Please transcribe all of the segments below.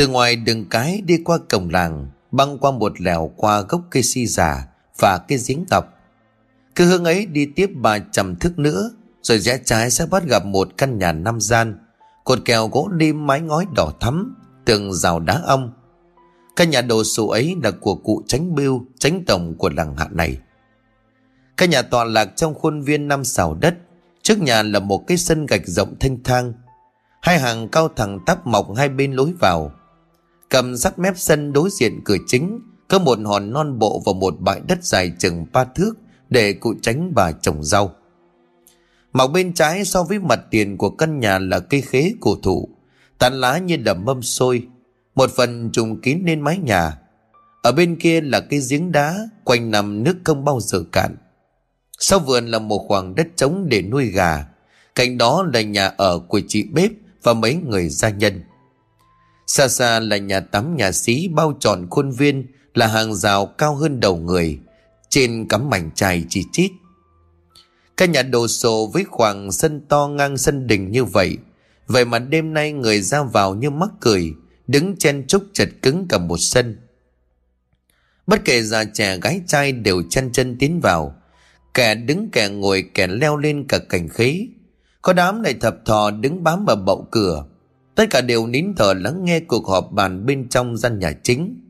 Từ ngoài đường cái đi qua cổng làng, băng qua một lèo qua gốc cây si già và cây giếng ngọc. Cứ hướng ấy đi tiếp ba trăm thước nữa, rồi rẽ trái sẽ bắt gặp một căn nhà năm gian, cột kèo gỗ lim mái ngói đỏ thắm, tường rào đá ong. Căn nhà đồ sộ ấy là của cụ tránh bưu, tránh tổng của làng hạ này. Căn nhà tọa lạc trong khuôn viên năm xào đất, trước nhà là một cái sân gạch rộng thanh thang. Hai hàng cao thẳng tắp mọc hai bên lối vào. Cầm sắt mép sân đối diện cửa chính, có một hòn non bộ và một bãi đất dài chừng ba thước để cụ tránh bà trồng rau. Mọc bên trái so với mặt tiền của căn nhà là cây khế cổ thụ, tán lá như đầm mâm xôi, một phần trùng kín lên mái nhà. Ở bên kia là cây giếng đá, quanh nằm nước không bao giờ cạn. Sau vườn là một khoảng đất trống để nuôi gà, cạnh đó là nhà ở của chị bếp và mấy người gia nhân. Xa xa là nhà tắm nhà xí bao tròn khuôn viên là hàng rào cao hơn đầu người, trên cắm mảnh chài chỉ chít. Căn nhà đồ sộ với khoảng sân to ngang sân đình như vậy, vậy mà đêm nay người ra vào như mắc cười, đứng chen chúc chật cứng cả một sân. Bất kể già trẻ gái trai đều chân chân tiến vào, kẻ đứng kẻ ngồi kẻ leo lên cả cảnh khí. Có đám này thập thò đứng bám vào bậu cửa, tất cả đều nín thở lắng nghe cuộc họp bàn bên trong gian nhà chính.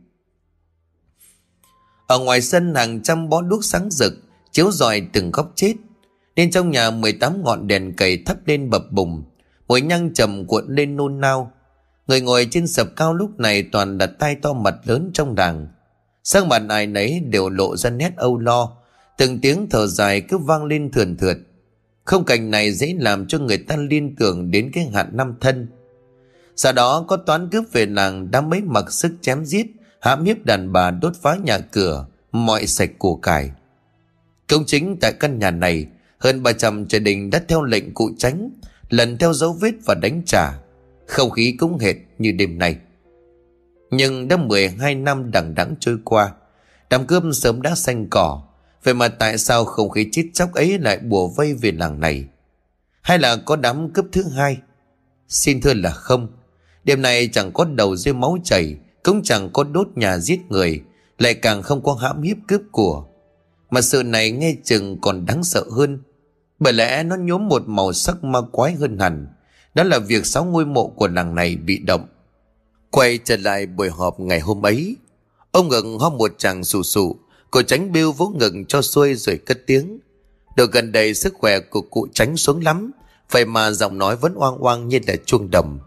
Ở ngoài sân hàng trăm bó đuốc sáng rực, chiếu rọi từng góc chết. Nên trong nhà 18 ngọn đèn cầy thắp lên bập bùng, mùi nhăng trầm cuộn lên nôn nao. Người ngồi trên sập cao lúc này toàn đặt tay to mặt lớn trong đàng. Sang mặt ai nấy đều lộ ra nét âu lo, từng tiếng thở dài cứ vang lên thườn thượt. Không cảnh này dễ làm cho người ta liên tưởng đến cái hạn năm thân. Sau đó có toán cướp về làng đã mấy mặc sức chém giết, hãm hiếp đàn bà đốt phá nhà cửa, mọi sạch của cải. Công chính tại căn nhà này, hơn 300 gia đình đã theo lệnh cụ tránh, lần theo dấu vết và đánh trả. Không khí cũng hệt như đêm nay. Nhưng đã 12 năm đằng đẵng trôi qua, đám cướp sớm đã xanh cỏ. Vậy mà tại sao không khí chít chóc ấy lại bùa vây về làng này? Hay là có đám cướp thứ hai? Xin thưa là không. Đêm nay chẳng có đầu rơi máu chảy, cũng chẳng có đốt nhà giết người, lại càng không có hãm hiếp cướp của. Mà sự này nghe chừng còn đáng sợ hơn, bởi lẽ nó nhốm một màu sắc ma quái hơn hẳn. Đó là việc sáu ngôi mộ của làng này bị động. Quay trở lại buổi họp ngày hôm ấy, ông ngực ho một chàng sù sụ, cô tránh biêu vỗ ngừng cho xuôi rồi cất tiếng. Đồ gần đây sức khỏe của cụ tránh xuống lắm, vậy mà giọng nói vẫn oang oang như là chuông đầm.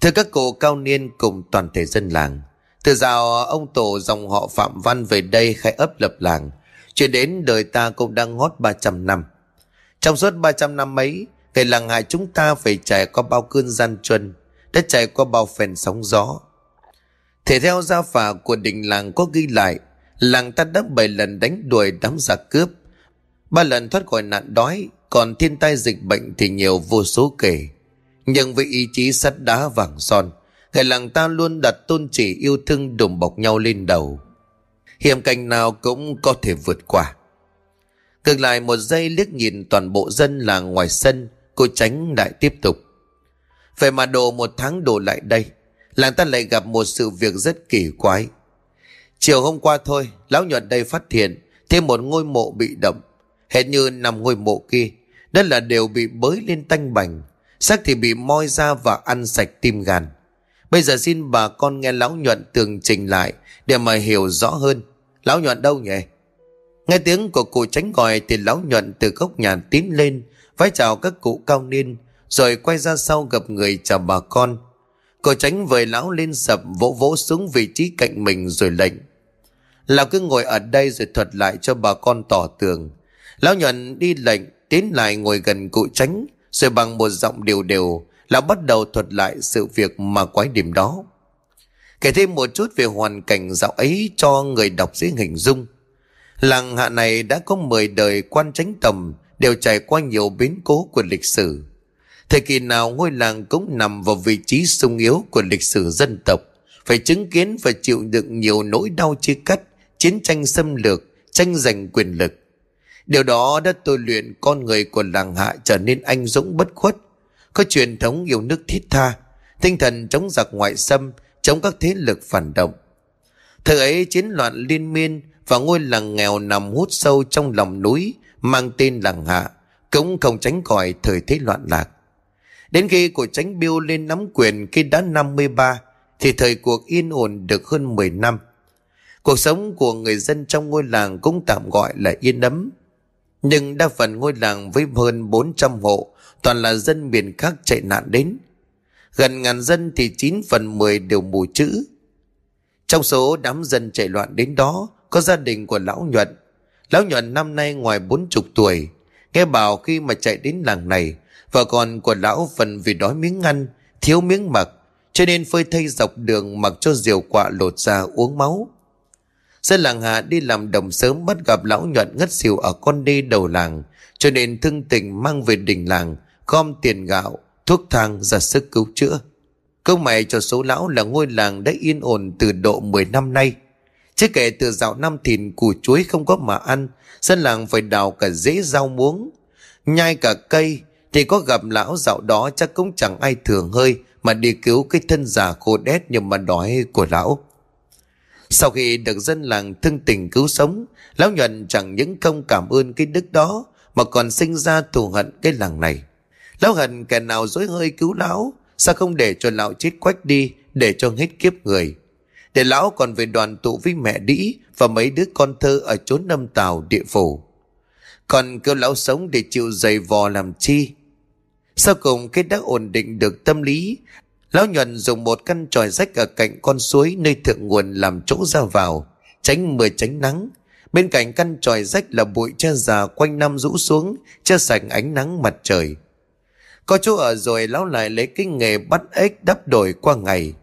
Thưa các cụ cao niên cùng toàn thể dân làng, từ rào ông tổ dòng họ Phạm Văn về đây khai ấp lập làng, chuyện đến đời ta cũng đang ngót 300 năm. Trong suốt 300 năm ấy, người làng hại chúng ta phải trải qua bao cơn gian truân, đã trải qua bao phèn sóng gió. Thể theo gia phả của đình làng có ghi lại, làng ta đã bảy lần đánh đuổi đám giặc cướp, ba lần thoát khỏi nạn đói, còn thiên tai dịch bệnh thì nhiều vô số kể. Nhưng với ý chí sắt đá vàng son, người làng ta luôn đặt tôn chỉ yêu thương đùm bọc nhau lên đầu. Hiểm cảnh nào cũng có thể vượt qua. Ngược lại một giây liếc nhìn toàn bộ dân làng ngoài sân, cô tránh lại tiếp tục. Vậy mà đồ một tháng đổ lại đây, làng ta lại gặp một sự việc rất kỳ quái. Chiều hôm qua thôi, lão nhuận đây phát hiện thêm một ngôi mộ bị động, hệt như nằm ngôi mộ kia. Đó là đều bị bới lên tanh bành, xác thì bị moi ra và ăn sạch tim gan. Bây giờ xin bà con nghe lão nhuận tường trình lại để mà hiểu rõ hơn. Lão nhuận đâu nhỉ? Nghe tiếng của cụ tránh gọi thì lão nhuận từ góc nhà tiến lên, vái chào các cụ cao niên, rồi quay ra sau gặp người chào bà con. Cụ tránh vời lão lên sập vỗ vỗ xuống vị trí cạnh mình rồi lệnh. Lão cứ ngồi ở đây rồi thuật lại cho bà con tỏ tường. Lão nhuận đi lệnh, tiến lại ngồi gần cụ tránh, rồi bằng một giọng đều đều, lão bắt đầu thuật lại sự việc mà quái điểm đó. Kể thêm một chút về hoàn cảnh dạo ấy cho người đọc dễ hình dung. Làng hạ này đã có 10 đời quan tránh tầm đều trải qua nhiều biến cố của lịch sử. Thời kỳ nào ngôi làng cũng nằm vào vị trí sung yếu của lịch sử dân tộc, phải chứng kiến và chịu đựng nhiều nỗi đau chia cắt, chiến tranh xâm lược, tranh giành quyền lực. Điều đó đã tôi luyện con người của làng hạ trở nên anh dũng bất khuất, có truyền thống yêu nước thiết tha, tinh thần chống giặc ngoại xâm chống các thế lực phản động. Thời ấy chiến loạn liên miên và ngôi làng nghèo nằm hút sâu trong lòng núi mang tên làng Hạ cũng không tránh khỏi thời thế loạn lạc. Đến khi của tránh biêu lên nắm quyền khi đã 53 thì thời cuộc yên ổn được hơn 10 năm. Cuộc sống của người dân trong ngôi làng cũng tạm gọi là yên ấm. Nhưng đa phần ngôi làng với hơn 400 hộ toàn là dân miền khác chạy nạn đến. Gần ngàn dân thì 9 phần 10 đều mù chữ. Trong số đám dân chạy loạn đến đó có gia đình của Lão Nhuận. Lão Nhuận năm nay ngoài 40 tuổi. Nghe bảo khi mà chạy đến làng này, vợ con của lão phần vì đói miếng ăn, thiếu miếng mặc, cho nên phơi thay dọc đường mặc cho diều quạ lột ra uống máu. Dân làng hạ đi làm đồng sớm bắt gặp lão nhuận ngất xỉu ở con đê đầu làng, cho nên thương tình mang về đình làng, gom tiền gạo, thuốc thang ra sức cứu chữa. Câu mày cho số lão là ngôi làng đã yên ổn từ độ 10 năm nay. Chứ kể từ dạo năm thìn củ chuối không có mà ăn, dân làng phải đào cả rễ rau muống, nhai cả cây, thì có gặp lão dạo đó chắc cũng chẳng ai thường hơi mà đi cứu cái thân già khô đét nhưng mà đói của lão. Sau khi được dân làng thương tình cứu sống, lão nhuận chẳng những không cảm ơn cái đức đó mà còn sinh ra thù hận cái làng này. Lão hận kẻ nào dối hơi cứu lão, sao không để cho lão chết quách đi để cho hết kiếp người. Để lão còn về đoàn tụ với mẹ đĩ và mấy đứa con thơ ở chốn năm tàu địa phủ. Còn kêu lão sống để chịu dày vò làm chi. Sau cùng cái đã ổn định được tâm lý, Lão nhuận dùng một căn tròi rách ở cạnh con suối nơi thượng nguồn làm chỗ ra vào, tránh mưa tránh nắng. Bên cạnh căn tròi rách là bụi tre già quanh năm rũ xuống, che sạch ánh nắng mặt trời. Có chỗ ở rồi lão lại lấy cái nghề bắt ếch đắp đổi qua ngày.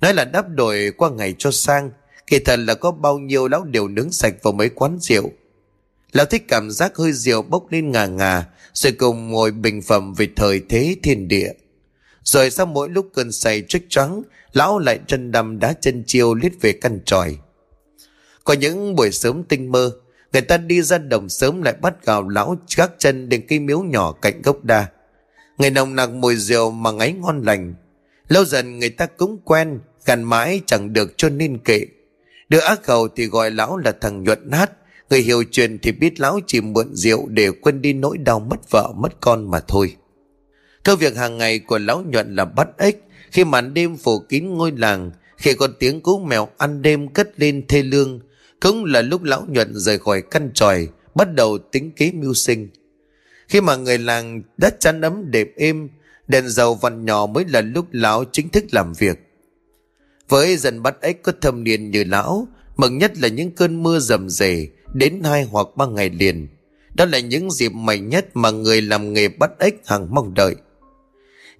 Nói là đắp đổi qua ngày cho sang, kỳ thật là có bao nhiêu lão đều nướng sạch vào mấy quán rượu. Lão thích cảm giác hơi rượu bốc lên ngà ngà, rồi cùng ngồi bình phẩm về thời thế thiên địa. Rồi sau mỗi lúc cơn say trích trắng, lão lại chân đầm đá chân chiêu liếc về căn tròi. Có những buổi sớm tinh mơ, người ta đi ra đồng sớm lại bắt gào lão gác chân đến cây miếu nhỏ cạnh gốc đa. người nồng nặc mùi rượu mà ngáy ngon lành. Lâu dần người ta cũng quen, gần mãi chẳng được cho nên kệ. Đứa ác khẩu thì gọi lão là thằng nhuận nát, người hiểu chuyện thì biết lão chỉ mượn rượu để quên đi nỗi đau mất vợ mất con mà thôi. Cơ việc hàng ngày của lão nhuận là bắt ếch, khi màn đêm phủ kín ngôi làng, khi có tiếng cú mèo ăn đêm cất lên thê lương, cũng là lúc lão nhuận rời khỏi căn tròi, bắt đầu tính kế mưu sinh. Khi mà người làng đã chăn ấm đệm êm, đèn dầu vằn nhỏ mới là lúc lão chính thức làm việc. Với dần bắt ếch có thâm niên như lão, mừng nhất là những cơn mưa rầm rề, đến hai hoặc ba ngày liền. Đó là những dịp mạnh nhất mà người làm nghề bắt ếch hàng mong đợi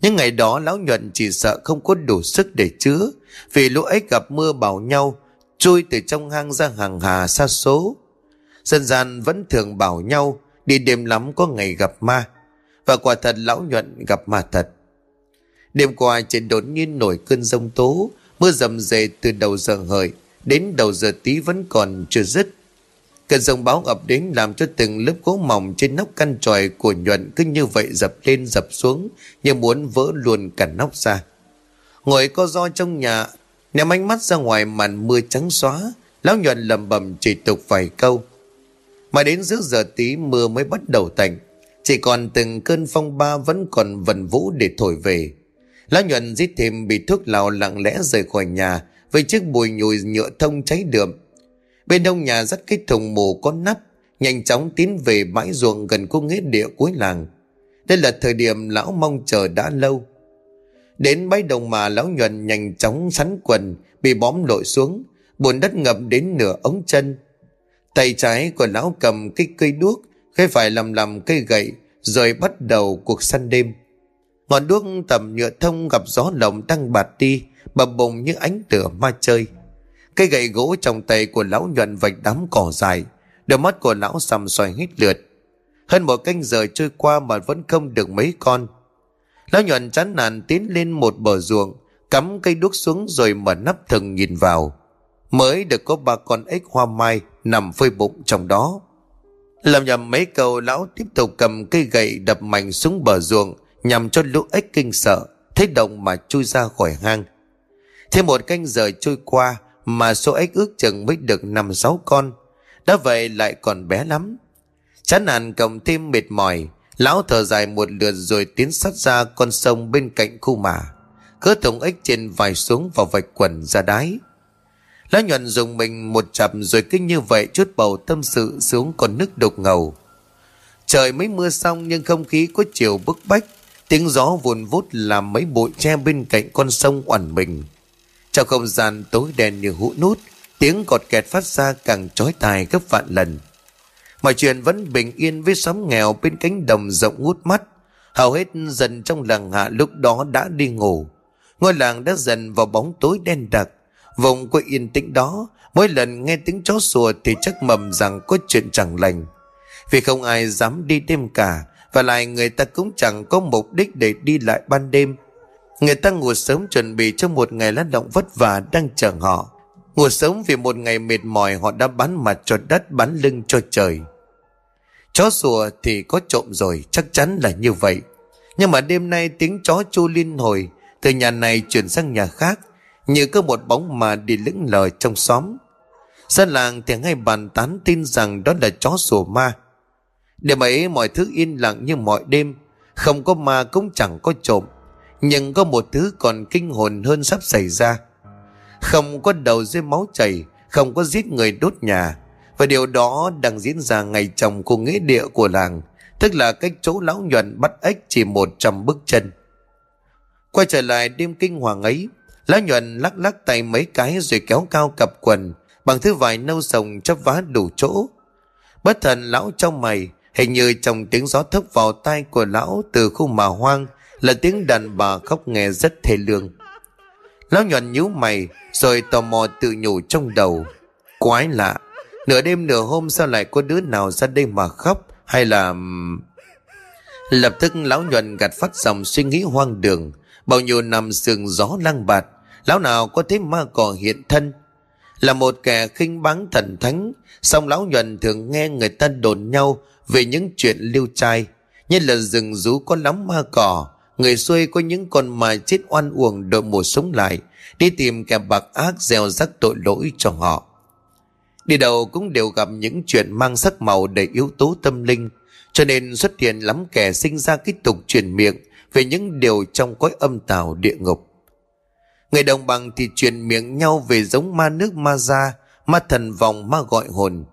những ngày đó lão nhuận chỉ sợ không có đủ sức để chứa, vì lũ ấy gặp mưa bảo nhau, trôi từ trong hang ra hàng hà xa số. Dân gian vẫn thường bảo nhau, đi đêm lắm có ngày gặp ma. Và quả thật lão nhuận gặp ma thật. Đêm qua trên đột nhiên nổi cơn rông tố, mưa rầm rề từ đầu giờ hợi, đến đầu giờ tí vẫn còn chưa dứt. Cơn rông báo ập đến làm cho từng lớp gỗ mỏng trên nóc căn tròi của nhuận cứ như vậy dập lên dập xuống như muốn vỡ luôn cả nóc ra. Ngồi co do trong nhà, ném ánh mắt ra ngoài màn mưa trắng xóa, lão nhuận lầm bầm chỉ tục vài câu. Mà đến giữa giờ tí mưa mới bắt đầu tạnh, chỉ còn từng cơn phong ba vẫn còn vần vũ để thổi về. Lão nhuận giết thêm bị thuốc lào lặng lẽ rời khỏi nhà với chiếc bùi nhùi nhựa thông cháy đượm Bên đông nhà dắt cái thùng mù có nắp, nhanh chóng tiến về bãi ruộng gần khu nghĩa địa cuối làng. Đây là thời điểm lão mong chờ đã lâu. Đến bãi đồng mà lão nhuận nhanh chóng sắn quần, bị bóm lội xuống, bùn đất ngập đến nửa ống chân. Tay trái của lão cầm cái cây đuốc, cái phải làm làm cây gậy, rồi bắt đầu cuộc săn đêm. Ngọn đuốc tầm nhựa thông gặp gió lồng tăng bạt đi, bập bùng như ánh lửa ma chơi. Cây gậy gỗ trong tay của lão nhuận vạch đám cỏ dài, đôi mắt của lão sầm xoay hít lượt. Hơn một canh giờ trôi qua mà vẫn không được mấy con. Lão nhuận chán nản tiến lên một bờ ruộng, cắm cây đuốc xuống rồi mở nắp thừng nhìn vào. Mới được có ba con ếch hoa mai nằm phơi bụng trong đó. Làm nhầm mấy câu lão tiếp tục cầm cây gậy đập mạnh xuống bờ ruộng nhằm cho lũ ếch kinh sợ, thấy động mà chui ra khỏi hang. Thêm một canh giờ trôi qua mà số ếch ước chừng mới được năm sáu con. Đã vậy lại còn bé lắm. Chán nản cộng thêm mệt mỏi, lão thở dài một lượt rồi tiến sát ra con sông bên cạnh khu mả. Cỡ thùng ếch trên vài xuống vào vạch quần ra đáy. Lão nhuận dùng mình một chập rồi kinh như vậy chút bầu tâm sự xuống con nước đục ngầu. Trời mới mưa xong nhưng không khí có chiều bức bách, tiếng gió vùn vút làm mấy bụi tre bên cạnh con sông oằn mình. Trong không gian tối đen như hũ nút, tiếng cọt kẹt phát ra càng trói tai gấp vạn lần. Mọi chuyện vẫn bình yên với xóm nghèo bên cánh đồng rộng ngút mắt. Hầu hết dần trong làng hạ lúc đó đã đi ngủ. Ngôi làng đã dần vào bóng tối đen đặc. Vùng quê yên tĩnh đó, mỗi lần nghe tiếng chó sủa thì chắc mầm rằng có chuyện chẳng lành. Vì không ai dám đi đêm cả, và lại người ta cũng chẳng có mục đích để đi lại ban đêm. Người ta ngủ sớm chuẩn bị cho một ngày lao động vất vả đang chờ họ. Ngủ sớm vì một ngày mệt mỏi họ đã bắn mặt cho đất bắn lưng cho trời. Chó sủa thì có trộm rồi, chắc chắn là như vậy. Nhưng mà đêm nay tiếng chó chu liên hồi, từ nhà này chuyển sang nhà khác, như có một bóng mà đi lững lờ trong xóm. Dân làng thì ngay bàn tán tin rằng đó là chó sủa ma. Đêm ấy mọi thứ yên lặng như mọi đêm, không có ma cũng chẳng có trộm. Nhưng có một thứ còn kinh hồn hơn sắp xảy ra. Không có đầu rơi máu chảy, không có giết người đốt nhà, và điều đó đang diễn ra ngày trong khu nghĩa địa của làng, tức là cách chỗ lão nhuận bắt ếch chỉ một trăm bước chân. Quay trở lại đêm kinh hoàng ấy, lão nhuận lắc lắc tay mấy cái rồi kéo cao cặp quần bằng thứ vải nâu sồng chấp vá đủ chỗ. Bất thần lão trong mày, hình như trong tiếng gió thốc vào tai của lão từ khu mà hoang là tiếng đàn bà khóc nghe rất thê lương. Lão nhuận nhíu mày rồi tò mò tự nhủ trong đầu. Quái lạ, Nửa đêm nửa hôm sao lại có đứa nào ra đây mà khóc? Hay là... Lập tức lão nhuận gạt phát dòng suy nghĩ hoang đường. Bao nhiêu năm sương gió lang bạt Lão nào có thấy ma cỏ hiện thân? Là một kẻ khinh báng thần thánh song lão nhuận thường nghe người ta đồn nhau Về những chuyện lưu trai. Như là rừng rú có lắm ma cỏ. Người xuôi có những con mà chết oan uổng đội mùa sống lại Đi tìm kẻ bạc ác gieo rắc tội lỗi cho họ Đi đầu cũng đều gặp những chuyện mang sắc màu đầy yếu tố tâm linh, cho nên xuất hiện lắm kẻ sinh ra cái tục truyền miệng về những điều trong cõi âm tào địa ngục. Người đồng bằng thì truyền miệng nhau về giống ma nước ma ra, ma thần vòng ma gọi hồn.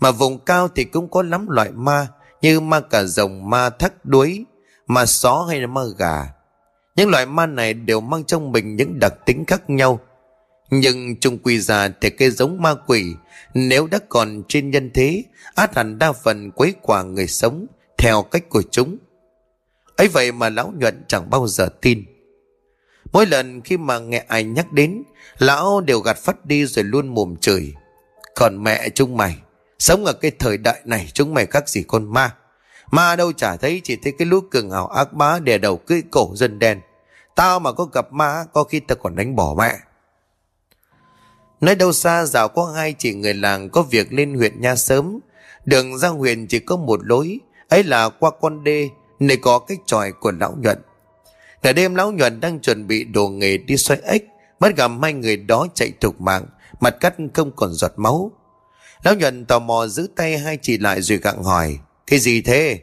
Mà vùng cao thì cũng có lắm loại ma như ma cả rồng, ma thắc đuối, ma só hay là ma gà. Những loại ma này đều mang trong mình những đặc tính khác nhau. Nhưng chung quy ra thì cái giống ma quỷ nếu đã còn trên nhân thế, át hẳn đa phần quấy quả người sống theo cách của chúng. ấy vậy mà lão nhuận chẳng bao giờ tin. Mỗi lần khi mà nghe ai nhắc đến, lão đều gạt phát đi rồi luôn mồm chửi. Còn mẹ chúng mày, sống ở cái thời đại này chúng mày khác gì con ma. Ma đâu chả thấy, chỉ thấy cái lũ cường hào ác bá đè đầu cưỡi cổ dân đen. Tao mà có gặp ma, có khi tao còn đánh bỏ mẹ. Nói đâu xa dạo có hai chị người làng có việc lên huyện nha sớm. Đường ra huyện chỉ có một lối, ấy là qua con đê, nơi có cái tròi của lão nhuận. Cả đêm lão nhuận đang chuẩn bị đồ nghề đi xoay ếch, bắt gặp hai người đó chạy thục mạng, mặt cắt không còn giọt máu. Lão nhuận tò mò giữ tay hai chị lại rồi gặng hỏi, cái gì thế?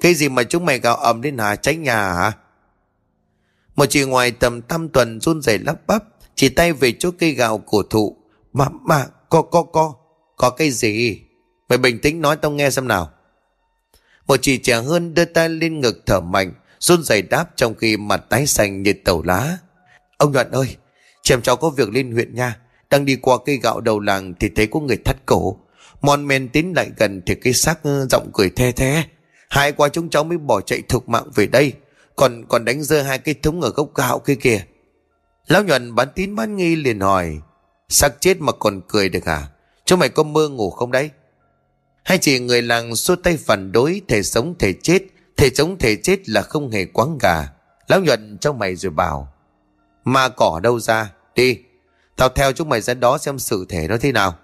Cái gì mà chúng mày gào ầm lên hả cháy nhà hả? Một chị ngoài tầm tam tuần run rẩy lắp bắp, chỉ tay về chỗ cây gạo cổ thụ. Mà, mà, có, có, có, có cái gì? Mày bình tĩnh nói tao nghe xem nào. Một chị trẻ hơn đưa tay lên ngực thở mạnh, run rẩy đáp trong khi mặt tái xanh như tàu lá. Ông Nhuận ơi, chèm cháu có việc lên huyện nha. Đang đi qua cây gạo đầu làng thì thấy có người thắt cổ. Mon men tiến lại gần thì cái xác giọng cười the the. Hai qua chúng cháu mới bỏ chạy thục mạng về đây. Còn còn đánh rơi hai cái thúng ở gốc gạo kia kìa. Lão nhuận bán tín bán nghi liền hỏi, xác chết mà còn cười được à? Chúng mày có mơ ngủ không đấy Hai chị người làng xua tay phản đối, Thể sống thể chết, Thể sống thể chết là không hề quáng gà Lão nhuận cho mày rồi bảo, Ma cỏ đâu ra, Đi, Tao theo chúng mày ra đó xem sự thể nó thế nào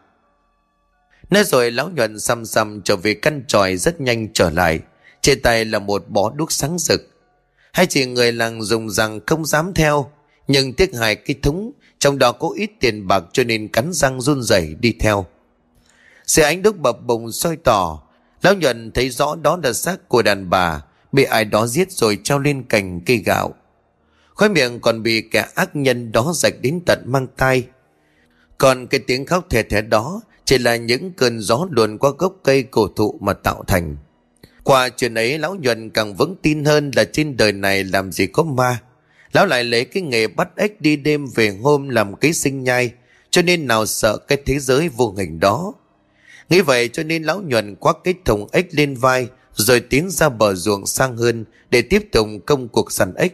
Nói rồi lão nhuận xăm xăm trở về căn tròi rất nhanh trở lại. Trên tay là một bó đuốc sáng rực. Hai chị người làng dùng rằng không dám theo, Nhưng tiếc hại cái thúng, Trong đó có ít tiền bạc cho nên cắn răng run rẩy đi theo. Xe ánh đúc bập bùng soi tỏ, Lão nhuận thấy rõ đó là xác của đàn bà, Bị ai đó giết rồi treo lên cành cây gạo. Khói miệng còn bị kẻ ác nhân đó rạch đến tận mang tay Còn cái tiếng khóc thẻ thẻ đó chỉ là những cơn gió luồn qua gốc cây cổ thụ mà tạo thành. Qua chuyện ấy, lão nhuận càng vững tin hơn là trên đời này làm gì có ma. Lão lại lấy cái nghề bắt ếch đi đêm về hôm làm cái sinh nhai, Cho nên nào sợ cái thế giới vô hình đó. Nghĩ vậy cho nên lão nhuận quắc cái thùng ếch lên vai, Rồi tiến ra bờ ruộng sang hơn Để tiếp tục công cuộc săn ếch.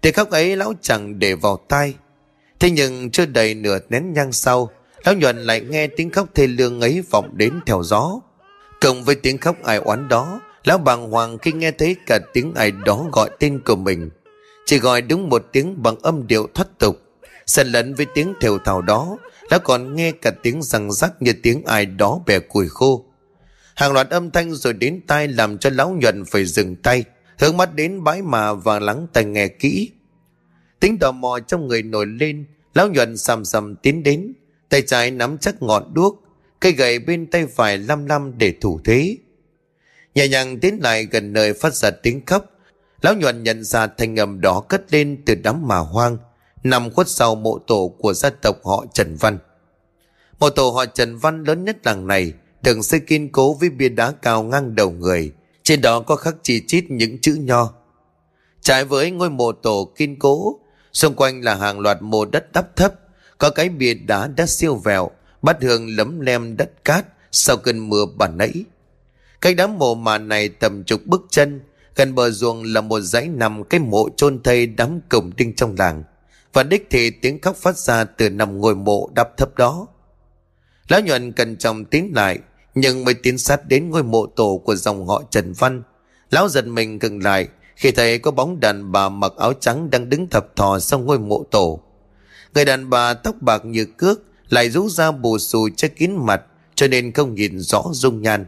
Tiếng khóc ấy lão chẳng để vào tai. Thế nhưng chưa đầy nửa nén nhang sau Lão nhuận lại nghe tiếng khóc thê lương ấy vọng đến theo gió. Cộng với tiếng khóc ai oán đó, Lão bàng hoàng khi nghe thấy cả tiếng ai đó gọi tên của mình, Chỉ gọi đúng một tiếng bằng âm điệu thoát tục. Xen lẫn với tiếng thều thào đó, Lão còn nghe cả tiếng răng rắc như tiếng ai đó bẻ củi khô. Hàng loạt âm thanh rồi đến tai làm cho lão nhuận phải dừng tay, Hướng mắt đến bãi mà và lắng tai nghe kỹ. Tính tò mò trong người nổi lên, Lão nhuận sầm sầm tiến đến Tay trái nắm chắc ngọn đuốc Cây gậy bên tay phải lăm lăm để thủ thế. Nhẹ nhàng tiến lại gần nơi phát ra tiếng khóc, Lão nhuận nhận ra thanh âm đó cất lên từ đám mà hoang, Nằm khuất sau mộ tổ của gia tộc họ Trần Văn. Mộ tổ họ Trần Văn lớn nhất làng này Được xây kiên cố với bia đá cao ngang đầu người, Trên đó có khắc chi chít những chữ nho. Trái với ngôi mộ tổ kiên cố, Xung quanh là hàng loạt mộ đất đắp thấp có cái bia đá đã siêu vẹo, bát hương lấm lem đất cát Sau cơn mưa bản nãy. Cái đám mộ mà này tầm chục bước chân, Gần bờ ruộng là một dãy nằm Cái mộ chôn thây đám cổng đinh trong làng. Và đích thì tiếng khóc phát ra Từ nằm ngồi mộ đắp thấp đó. Lão nhuận cần trọng tiến lại, Nhưng mới tiến sát đến ngôi mộ tổ Của dòng họ Trần Văn. Lão giật mình ngừng lại, khi thấy có bóng đàn bà mặc áo trắng đang đứng thập thò sau ngôi mộ tổ. Người đàn bà tóc bạc như cước lại rũ ra bù xù che kín mặt, cho nên không nhìn rõ dung nhan.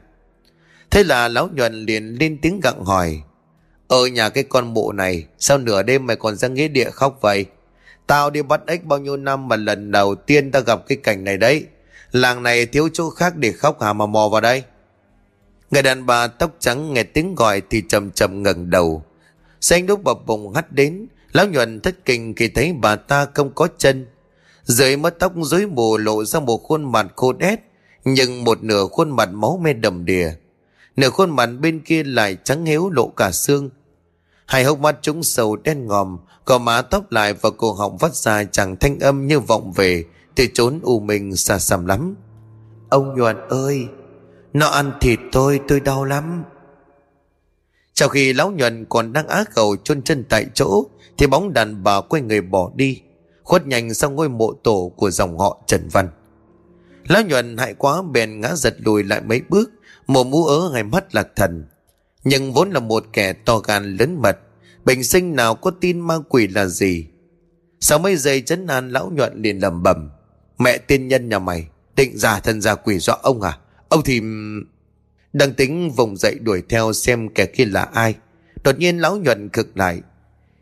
Thế là lão nhuận liền lên tiếng gặng hỏi. Ở nhà cái con mụ này, sao nửa đêm mày còn ra nghĩa địa khóc vậy? Tao đi bắt ếch bao nhiêu năm mà lần đầu tiên ta gặp cái cảnh này đấy. Làng này thiếu chỗ khác để khóc hả mà mò vào đây? Người đàn bà tóc trắng nghe tiếng gọi thì chầm chầm ngẩng đầu. Xanh đúc bập bùng hắt đến Lão nhuận thất kinh khi thấy bà ta không có chân. Dưới mất tóc rối mù lộ ra một khuôn mặt khô đét, Nhưng một nửa khuôn mặt máu me đầm đìa. Nửa khuôn mặt bên kia lại trắng héo lộ cả xương. Hai hốc mắt trúng sầu đen ngòm Có má tóc lại và cổ họng vắt ra chẳng thanh âm như vọng về, Thì trốn u mình xa xăm lắm. Ông nhuận ơi, Nó ăn thịt tôi tôi đau lắm trong khi lão nhuận còn đang á khẩu chôn chân tại chỗ, Thì bóng đàn bà quay người bỏ đi. Khuất nhanh sang ngôi mộ tổ của dòng họ Trần Văn. Lão nhuận hại quá bèn ngã giật lùi lại mấy bước. Mồm mũ ớ ngày mắt lạc thần. Nhưng vốn là một kẻ to gan lớn mật, Bình sinh nào có tin ma quỷ là gì? Sau mấy giây chấn an, lão nhuận liền lầm bẩm, Mẹ tiên nhân nhà mày, Định giả thân ra quỷ dọa ông à? Ông thì... Đang tính vùng dậy đuổi theo xem kẻ kia là ai. Đột nhiên lão nhuận cực lại.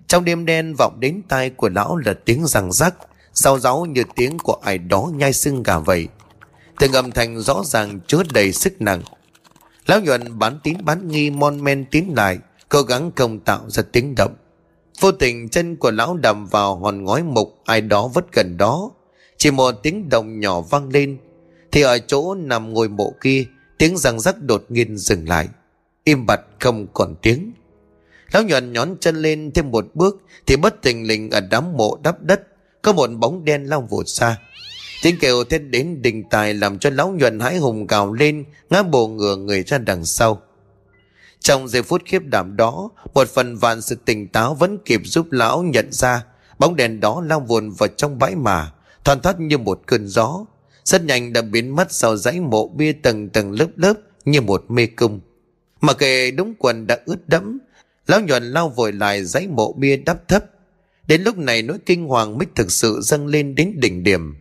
Trong đêm đen vọng đến tai của lão là tiếng răng rắc, sau gió như tiếng của ai đó nhai xương gà vậy. Từng âm thanh rõ ràng chứa đầy sức nặng. Lão nhuận bán tín bán nghi mon men tín lại, cố gắng không tạo ra tiếng động. Vô tình chân của lão đầm vào hòn ngói mục ai đó vất gần đó. Chỉ một tiếng động nhỏ vang lên, thì ở chỗ nằm ngồi mộ kia Tiếng răng rắc đột nhiên dừng lại. Im bặt không còn tiếng. Lão nhuận nhón chân lên thêm một bước Thì bất tình lình ở đám mộ đắp đất, Có một bóng đen lao vụt xa Tiếng kêu thét đến đình tài Làm cho lão nhuận hãi hùng cào lên, Ngã bồ ngửa người ra đằng sau. Trong giây phút khiếp đảm đó, Một phần vạn sự tỉnh táo Vẫn kịp giúp lão nhận ra. Bóng đèn đó lao vụn vào trong bãi mà Thoàn thoát như một cơn gió rất nhanh đã biến mất sau dãy mộ bia tầng tầng lớp lớp như một mê cung. Mà kệ đúng quần đã ướt đẫm, lão nhuận lao vội lại dãy mộ bia đắp thấp. Đến lúc này nỗi kinh hoàng mới thực sự dâng lên đến đỉnh điểm.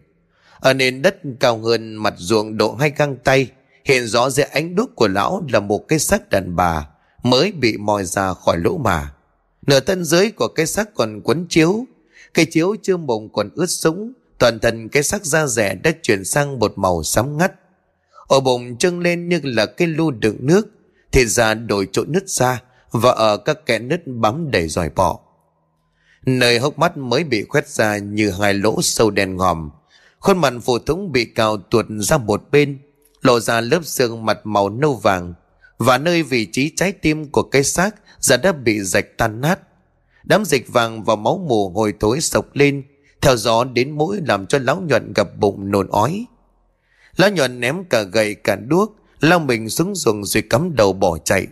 Ở nền đất cao hơn mặt ruộng độ hai găng tay, hiện rõ dưới ánh đuốc của lão là một cái xác đàn bà mới bị moi ra khỏi lỗ mà. Nửa thân dưới của cái xác còn quấn chiếu, cái chiếu chưa mộng còn ướt sũng Toàn thân cái sắc da rẻ đã chuyển sang một màu xám ngắt. Ở bụng trưng lên như là cái lu đựng nước, Thì da đổi chỗ nứt ra Và ở các kẽ nứt bám đầy dòi bọ. Nơi hốc mắt mới bị khoét ra như hai lỗ sâu đen ngòm. Khuôn mặt phụ thống bị cào tuột ra một bên, Lộ ra lớp xương mặt màu nâu vàng. Và nơi vị trí trái tim của cái xác Giờ đã bị rạch tan nát. Đám dịch vàng và máu mù hồi thối sộc lên theo gió đến mũi làm cho lão nhuận gặp bụng nôn ói. Lão nhuận ném cả gậy, cả đuốc, Lao mình xuống ruộng rồi cắm đầu bỏ chạy.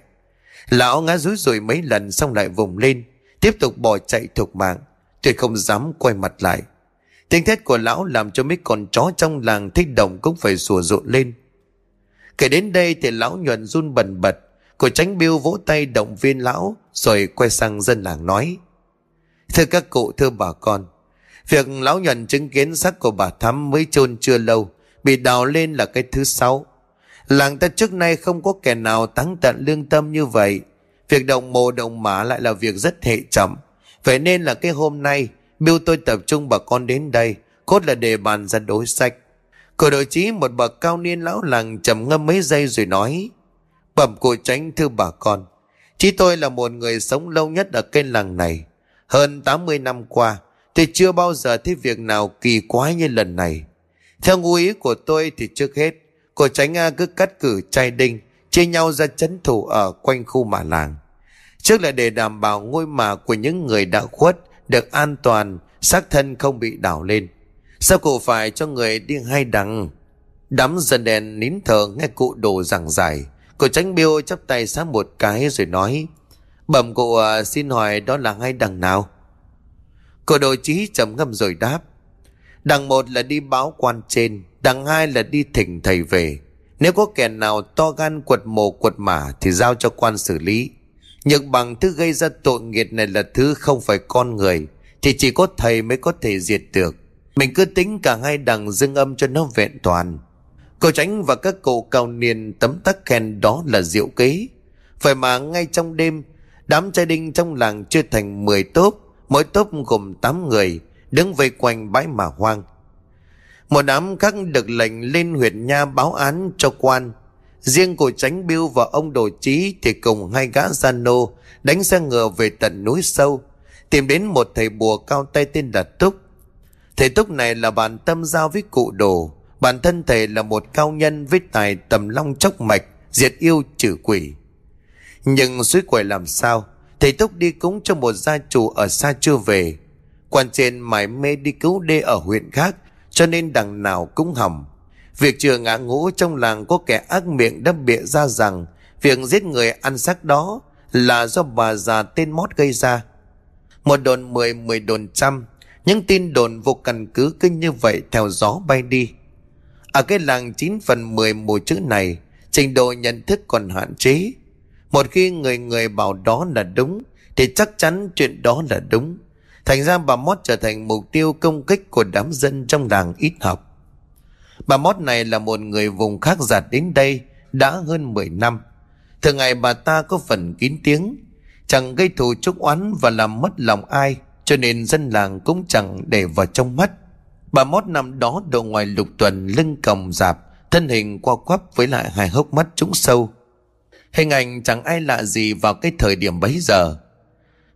Lão ngã rúi rồi mấy lần xong lại vùng lên, Tiếp tục bỏ chạy thục mạng Tuyệt không dám quay mặt lại. Tiếng thét của lão làm cho mấy con chó trong làng thích động cũng phải sủa rộn lên. Kể đến đây thì lão nhuận run bần bật, Cô tránh biêu vỗ tay động viên lão, Rồi quay sang dân làng nói, Thưa các cụ, thưa bà con Việc lão nhuận chứng kiến xác của bà Thắm mới chôn chưa lâu, Bị đào lên là cái thứ sáu. Làng ta trước nay không có kẻ nào táng tận lương tâm như vậy. Việc động mồ động mã lại là việc rất hệ chậm Vậy nên là cái hôm nay, Bill tôi tập trung bà con đến đây, Cốt là để bàn ra đối sách. Cổ đội chí một bậc cao niên lão làng trầm ngâm mấy giây rồi nói, Bẩm cụ tránh thưa bà con, Chí tôi là một người sống lâu nhất ở cây làng này. Hơn 80 năm qua Tôi chưa bao giờ thấy việc nào kỳ quái như lần này. Theo ngụ ý của tôi thì trước hết Cô tránh cứ cắt cử trai đinh Chia nhau ra chấn thủ ở quanh khu mả làng. Trước là để đảm bảo ngôi mả của những người đã khuất Được an toàn xác thân không bị đảo lên. Sao cụ phải cho người đi hai đằng? Đắm dần đèn nín thở nghe cụ đồ giảng giải. Cụ tránh biêu chắp tay sát một cái rồi nói Bẩm cụ à, xin hỏi đó là hai đằng nào? Cô đồ trí trầm ngâm rồi đáp. Đằng một là đi báo quan trên, Đằng hai là đi thỉnh thầy về. Nếu có kẻ nào to gan quật mồ quật mả Thì giao cho quan xử lý. Nhưng bằng thứ gây ra tội nghiệt này là thứ không phải con người, Thì chỉ có thầy mới có thể diệt được. Mình cứ tính cả hai đằng dương âm cho nó vẹn toàn. Cô tránh và các cụ cao niên tấm tắc khen đó là diệu kế. Phải mà ngay trong đêm, Đám trai đinh trong làng chưa thành 10 tốp Mỗi tốp gồm 8 người Đứng vây quanh bãi mà hoang một đám khác được lệnh lên huyện nha báo án cho quan. Riêng của tránh biêu và ông đồ trí thì cùng hai gã gian nô đánh xe ngựa về tận núi sâu, tìm đến một thầy bùa cao tay tên là Túc. Thầy Túc này là bạn tâm giao với cụ đồ, bản thân thầy là một cao nhân với tài tầm long chốc mạch, diệt yêu trừ quỷ. Nhưng suối quẩy làm sao, thầy Túc đi cúng cho một gia chủ ở xa chưa về. Quan trên mải mê đi cứu đê ở huyện khác cho nên đằng nào cũng hỏng. Việc chừa ngã ngũ trong làng có kẻ ác miệng đã bịa ra rằng việc giết người ăn xác đó là do bà già tên mót gây ra. Một đồn mười, mười đồn trăm, những tin đồn vô căn cứ cứ như vậy theo gió bay đi. Ở cái làng 9 phần 10 mùa chữ này, trình độ nhận thức còn hạn chế. Một khi người người bảo đó là đúng, thì chắc chắn chuyện đó là đúng. Thành ra bà Mót trở thành mục tiêu công kích của đám dân trong làng ít học. Bà Mót này là một người vùng khác giặt đến đây đã hơn 10 năm. Thường ngày bà ta có phần kín tiếng, chẳng gây thù chúc oán và làm mất lòng ai, cho nên dân làng cũng chẳng để vào trong mắt. Bà Mót nằm đó đầu ngoài lục tuần lưng còng dạp, thân hình qua quắp với lại hai hốc mắt trũng sâu. Hình ảnh chẳng ai lạ gì vào cái thời điểm bấy giờ.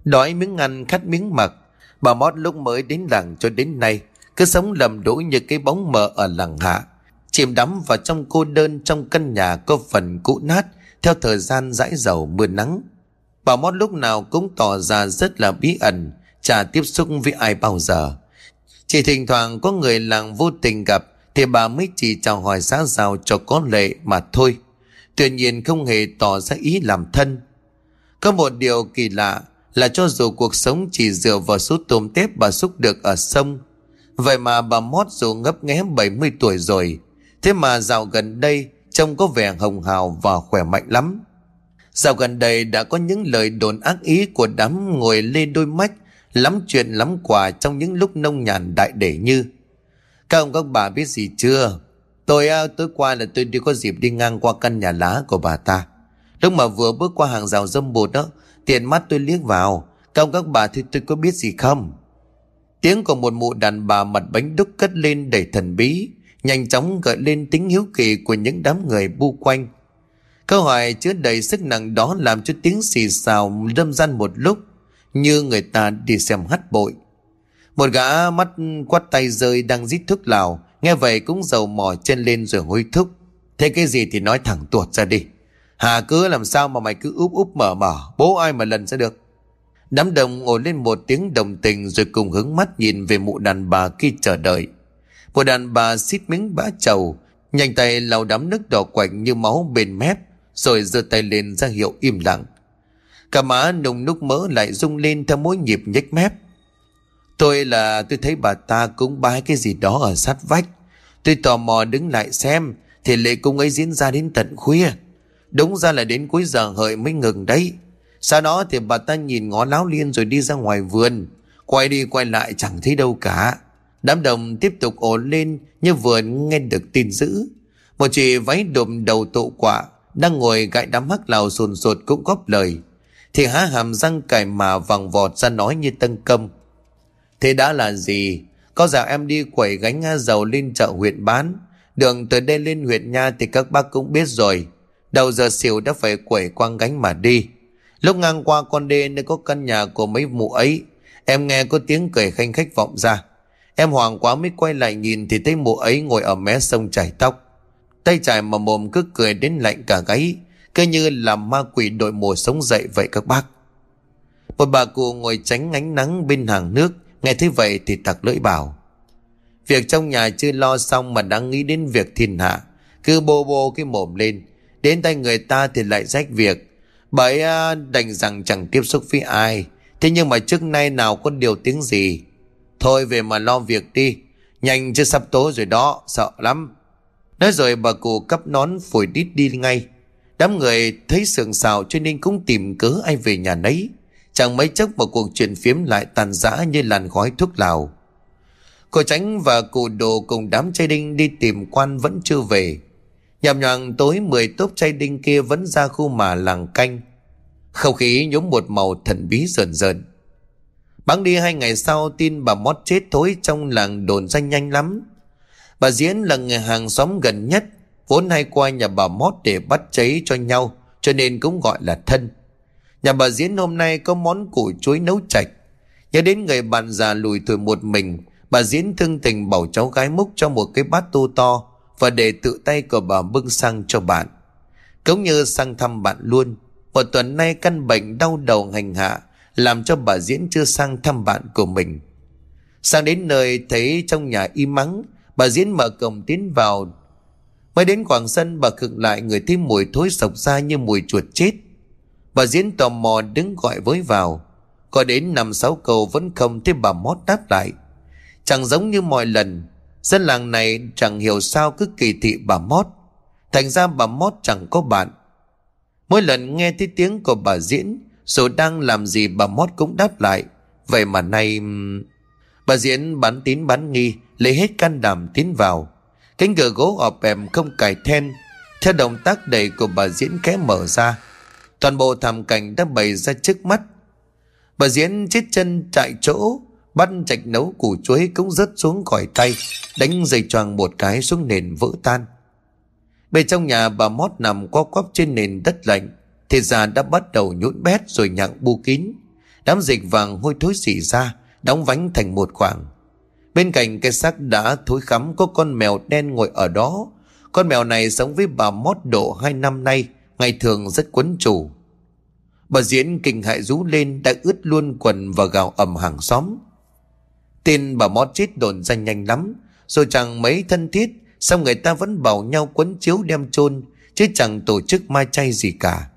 Đói miếng ăn khát miếng mặc, Bà Mót lúc mới đến làng cho đến nay Cứ sống lầm đũi như cái bóng mờ ở làng hạ. Chìm đắm vào trong cô đơn trong căn nhà có phần cũ nát Theo thời gian dãi dầu mưa nắng. Bà Mót lúc nào cũng tỏ ra rất là bí ẩn Chả tiếp xúc với ai bao giờ. Chỉ thỉnh thoảng có người làng vô tình gặp Thì bà mới chỉ chào hỏi xã giao cho có lệ mà thôi. Tuy nhiên không hề tỏ ra ý làm thân Có một điều kỳ lạ là cho dù cuộc sống chỉ dựa vào số tôm tép bà xúc được ở sông. Vậy mà bà Mót dù ngấp nghé 70 tuổi rồi, thế mà dạo gần đây trông có vẻ hồng hào và khỏe mạnh lắm. Dạo gần đây đã có những lời đồn ác ý của đám ngồi lê đôi mắt, lắm chuyện lắm quà trong những lúc nông nhàn đại để như. Các ông các bà biết gì chưa? Tôi à, tối qua là tôi đi có dịp đi ngang qua căn nhà lá của bà ta. Lúc mà vừa bước qua hàng rào dâm bột đó Tiền mắt tôi liếc vào Các ông các bà thì tôi có biết gì không Tiếng của một mụ đàn bà mặt bánh đúc cất lên đầy thần bí, nhanh chóng gợi lên tính hiếu kỳ của những đám người bu quanh. Câu hỏi chứa đầy sức nặng đó làm cho tiếng xì xào đâm gian một lúc, như người ta đi xem hát bội. Một gã mắt quát tay rơi đang rít thuốc lào, nghe vậy cũng dầu mò chân lên rồi hối thúc. Thế cái gì thì nói thẳng tuột ra đi. Hà cứ làm sao mà mày cứ úp úp mở mở, bố ai mà lần sẽ được. Đám đồng ngồi lên một tiếng đồng tình rồi cùng hướng mắt nhìn về mụ đàn bà khi chờ đợi. Một đàn bà xít miếng bã trầu, nhanh tay lau đám nước đỏ quạnh như máu bên mép, rồi giơ tay lên ra hiệu im lặng. Cả má nồng núc mỡ lại rung lên theo mỗi nhịp nhếch mép. Tôi là tôi thấy bà ta cũng bái cái gì đó ở sát vách. Tôi tò mò đứng lại xem, thì lễ cung ấy diễn ra đến tận khuya. Đúng ra là đến cuối giờ hợi mới ngừng đấy. Sau đó thì bà ta nhìn ngó láo liên rồi đi ra ngoài vườn. Quay đi quay lại chẳng thấy đâu cả. Đám đồng tiếp tục ổn lên như vừa nghe được tin dữ. Một chị váy đụm đầu tụ quả đang ngồi gãi đám hắc lào sồn sột cũng góp lời. Thì há hàm răng cài mà vàng vọt ra nói như tân công. Thế đã là gì? Có dạo em đi quẩy gánh dầu lên chợ huyện bán. Đường từ đây lên huyện nha thì các bác cũng biết rồi. Đầu giờ xỉu đã phải quẩy quang gánh mà đi. Lúc ngang qua con đê nơi có căn nhà của mấy mụ ấy, em nghe có tiếng cười khanh khách vọng ra. Em hoàng quá mới quay lại nhìn thì thấy mụ ấy ngồi ở mé sông chảy tóc. Tay chải mà mồm cứ cười đến lạnh cả gáy, cứ như là ma quỷ đội mùa sống dậy vậy các bác. Một bà cụ ngồi tránh ánh nắng bên hàng nước, nghe thế vậy thì tặc lưỡi bảo. Việc trong nhà chưa lo xong mà đang nghĩ đến việc thiên hạ, cứ bô bô cái mồm lên, đến tay người ta thì lại rách việc, bởi à, đành rằng chẳng tiếp xúc với ai. Thế nhưng mà trước nay nào có điều tiếng gì? Thôi về mà lo việc đi Nhanh chứ sắp tối rồi đó Sợ lắm. Nói rồi bà cụ cấp nón phổi đít đi ngay. Đám người thấy sườn xào cho nên cũng tìm cớ ai về nhà nấy. Chẳng mấy chốc một cuộc chuyện phiếm lại tàn rã như làn khói thuốc lào Cô tránh và cụ đồ cùng đám trai đinh đi tìm quan vẫn chưa về Nhằm nhằng tối 10 tốp trai đinh kia vẫn ra khu mà làng canh. Không khí nhúng một màu thần bí rờn rợn. Bắn đi hai ngày sau tin bà mót chết thối trong làng đồn danh nhanh lắm. Bà Diễn là người hàng xóm gần nhất, vốn hay qua nhà bà mót để bắt cháy cho nhau, cho nên cũng gọi là thân. Nhà bà Diễn hôm nay có món củ chuối nấu chạch. Nhớ đến người bạn già lùi tuổi một mình, bà Diễn thương tình bảo cháu gái múc cho một cái bát tu to, và để tự tay của bà bưng sang cho bạn. Cũng như sang thăm bạn luôn. Một tuần nay căn bệnh đau đầu hành hạ làm cho bà Diễn chưa sang thăm bạn của mình. Sang đến nơi thấy trong nhà im mắng, bà Diễn mở cổng tiến vào. Mới đến khoảng sân bà cực lại người thấy mùi thối sộc ra như mùi chuột chết. Bà Diễn tò mò đứng gọi với vào. Có đến năm sáu câu vẫn không thấy bà mót đáp lại. Chẳng giống như mọi lần, Dân làng này chẳng hiểu sao cứ kỳ thị bà Mót. Thành ra bà Mót chẳng có bạn. Mỗi lần nghe thấy tiếng của bà Diễn, dù đang làm gì bà Mót cũng đáp lại. Vậy mà nay... Bà Diễn bán tín bán nghi, lấy hết can đảm tiến vào. Cánh cửa gỗ ọp ẻm không cài then. Theo động tác đầy của bà Diễn kẽ mở ra. Toàn bộ thảm cảnh đã bày ra trước mắt. Bà Diễn chết chân tại chỗ, Bắt chạch nấu củ chuối cũng rớt xuống khỏi tay Đánh dây choàng một cái xuống nền vỡ tan. Bên trong nhà bà Mót nằm co quắp trên nền đất lạnh Thì già đã bắt đầu nhũn bét rồi nhặng bu kín. Đám dịch vàng hôi thối xỉ ra Đóng vánh thành một khoảng. Bên cạnh cái xác đã thối khắm Có con mèo đen ngồi ở đó. Con mèo này sống với bà Mót độ hai năm nay. Ngày thường rất quấn chủ. Bà Diễn kinh hại rú lên Đã ướt luôn quần và gào ầm hàng xóm. Tin bà mót chết đồn ra nhanh lắm, Rồi chẳng mấy thân thiết Xong người ta vẫn bảo nhau quấn chiếu đem chôn, Chứ chẳng tổ chức mai chay gì cả.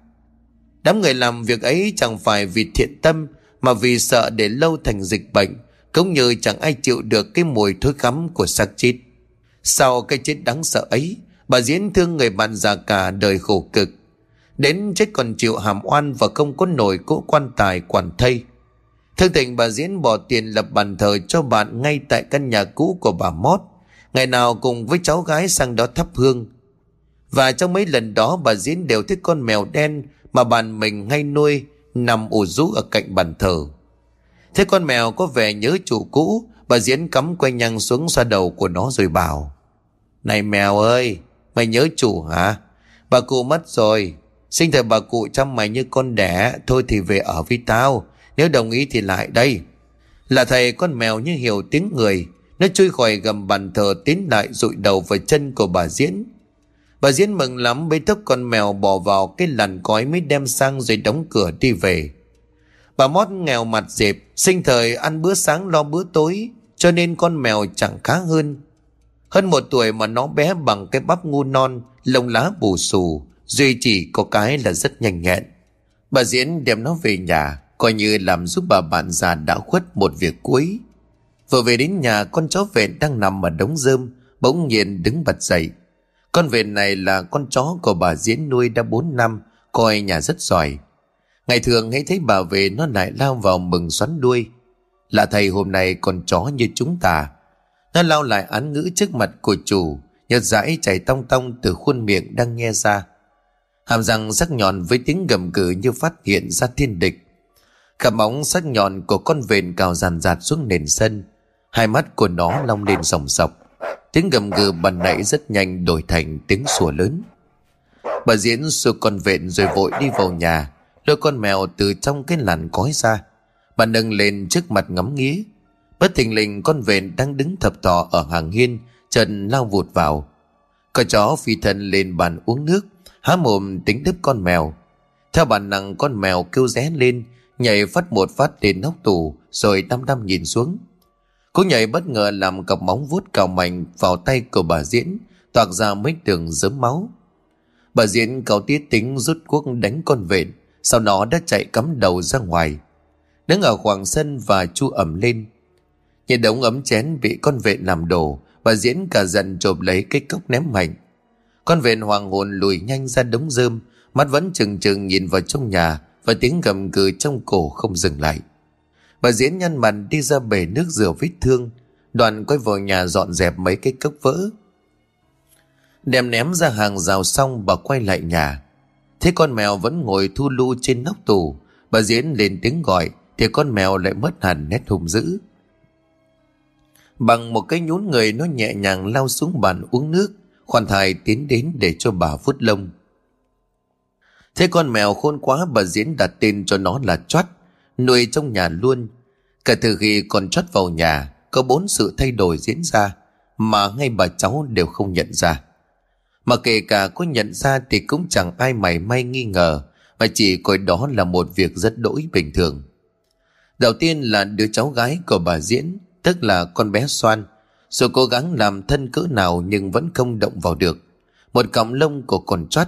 Đám người làm việc ấy chẳng phải vì thiện tâm, Mà vì sợ để lâu thành dịch bệnh, Cũng như chẳng ai chịu được cái mùi thối khắm của xác chết. Sau cái chết đáng sợ ấy, Bà diễn thương người bạn già cả đời khổ cực. Đến chết còn chịu hàm oan và không có nổi cỗ quan tài quản thây Thương tình bà Diễn bỏ tiền lập bàn thờ cho bạn ngay tại căn nhà cũ của bà Mót. Ngày nào cùng với cháu gái sang đó thắp hương. Và trong mấy lần đó bà Diễn đều thích con mèo đen mà bạn mình hay nuôi nằm ủ rũ ở cạnh bàn thờ. Thế con mèo có vẻ nhớ chủ cũ, Bà Diễn cắm quay nhang xuống xoa đầu của nó rồi bảo Này mèo ơi Mày nhớ chủ hả Bà cụ mất rồi Sinh thời bà cụ chăm mày như con đẻ Thôi thì về ở với tao Nếu đồng ý thì lại đây Là thầy con mèo như hiểu tiếng người Nó chui khỏi gầm bàn thờ tiến lại rụi đầu vào chân của bà Diễn Bà Diễn mừng lắm bế tóc con mèo bỏ vào cái lằn cói mới đem sang rồi đóng cửa đi về. Bà Mót nghèo mặt dẹp, sinh thời ăn bữa sáng lo bữa tối, cho nên con mèo chẳng khá hơn. Hơn một tuổi mà nó bé bằng cái bắp ngu non, lông lá bù xù, duy chỉ có cái là rất nhanh nhẹn. Bà Diễn đem nó về nhà, coi như làm giúp bà bạn già đã khuất một việc cuối. Vừa về đến nhà con chó vẹn đang nằm ở đống rơm, bỗng nhiên đứng bật dậy. Con vẹn này là con chó của bà Diễn nuôi đã 4 năm, coi nhà rất giỏi. Ngày thường hay thấy bà về nó lại lao vào mừng xoắn đuôi. Là thầy hôm nay con chó như chúng ta. Nó lao lại án ngữ trước mặt của chủ, nhật dãi chảy tong tong từ khuôn miệng đang nghe ra. Hàm răng sắc nhọn với tiếng gầm cử như phát hiện ra thiên địch. Cả móng sắc nhọn của con vền cào ràn rạt xuống nền sân. Hai mắt của nó long lên sòng sọc. Tiếng gầm gừ bàn nãy rất nhanh đổi thành tiếng sủa lớn. Bà Diễn xua con vện rồi vội đi vào nhà, lôi con mèo từ trong cái làn cói ra. Bà nâng lên trước mặt ngắm nghía. Bất thình lình con vện đang đứng thập thò ở hàng hiên, chân lao vụt vào. Con chó phi thân lên bàn uống nước, há mồm tính đứt con mèo. Theo bản năng con mèo kêu ré lên, nhảy phát một phát lên nóc tủ, rồi đăm đăm nhìn xuống. Cú nhảy bất ngờ làm cặp móng vuốt cào mạnh vào tay của bà Diễn, toạc ra mấy đường dớm máu. Bà Diễn cầu tiết tính rút cuốc đánh con vện, sau đó đã chạy cắm đầu ra ngoài. Đứng ở khoảng sân và chu ẩm lên. Nhìn đống ấm chén bị con vện làm đổ, bà Diễn cả giận chộp lấy cái cốc ném mạnh. Con vện hoàng hồn lùi nhanh ra đống rơm, mắt vẫn chừng chừng nhìn vào trong nhà và tiếng gầm cừ trong cổ không dừng lại. Bà diễn nhăn mặt đi ra bể nước rửa vết thương Đoàn quay vào nhà dọn dẹp mấy cái cốc vỡ. Đem ném ra hàng rào xong bà quay lại nhà. Thế con mèo vẫn ngồi thu lu trên nóc tủ Bà diễn lên tiếng gọi Thì con mèo lại mất hẳn nét hùng dữ. Bằng một cái nhún người nó nhẹ nhàng lao xuống bàn uống nước. Khoan thai tiến đến để cho bà vút lông Thế con mèo khôn quá bà diễn đặt tên cho nó là Choát nuôi trong nhà luôn. Cả từ khi còn chót vào nhà, có bốn sự thay đổi diễn ra mà ngay bà cháu đều không nhận ra. Mà kể cả có nhận ra thì cũng chẳng ai mảy may nghi ngờ mà chỉ coi đó là một việc rất đỗi bình thường. Đầu tiên là đứa cháu gái của bà Diễn, tức là con bé Soan. Dù cố gắng làm thân cỡ nào nhưng vẫn không động vào được. Một cọng lông của con chót.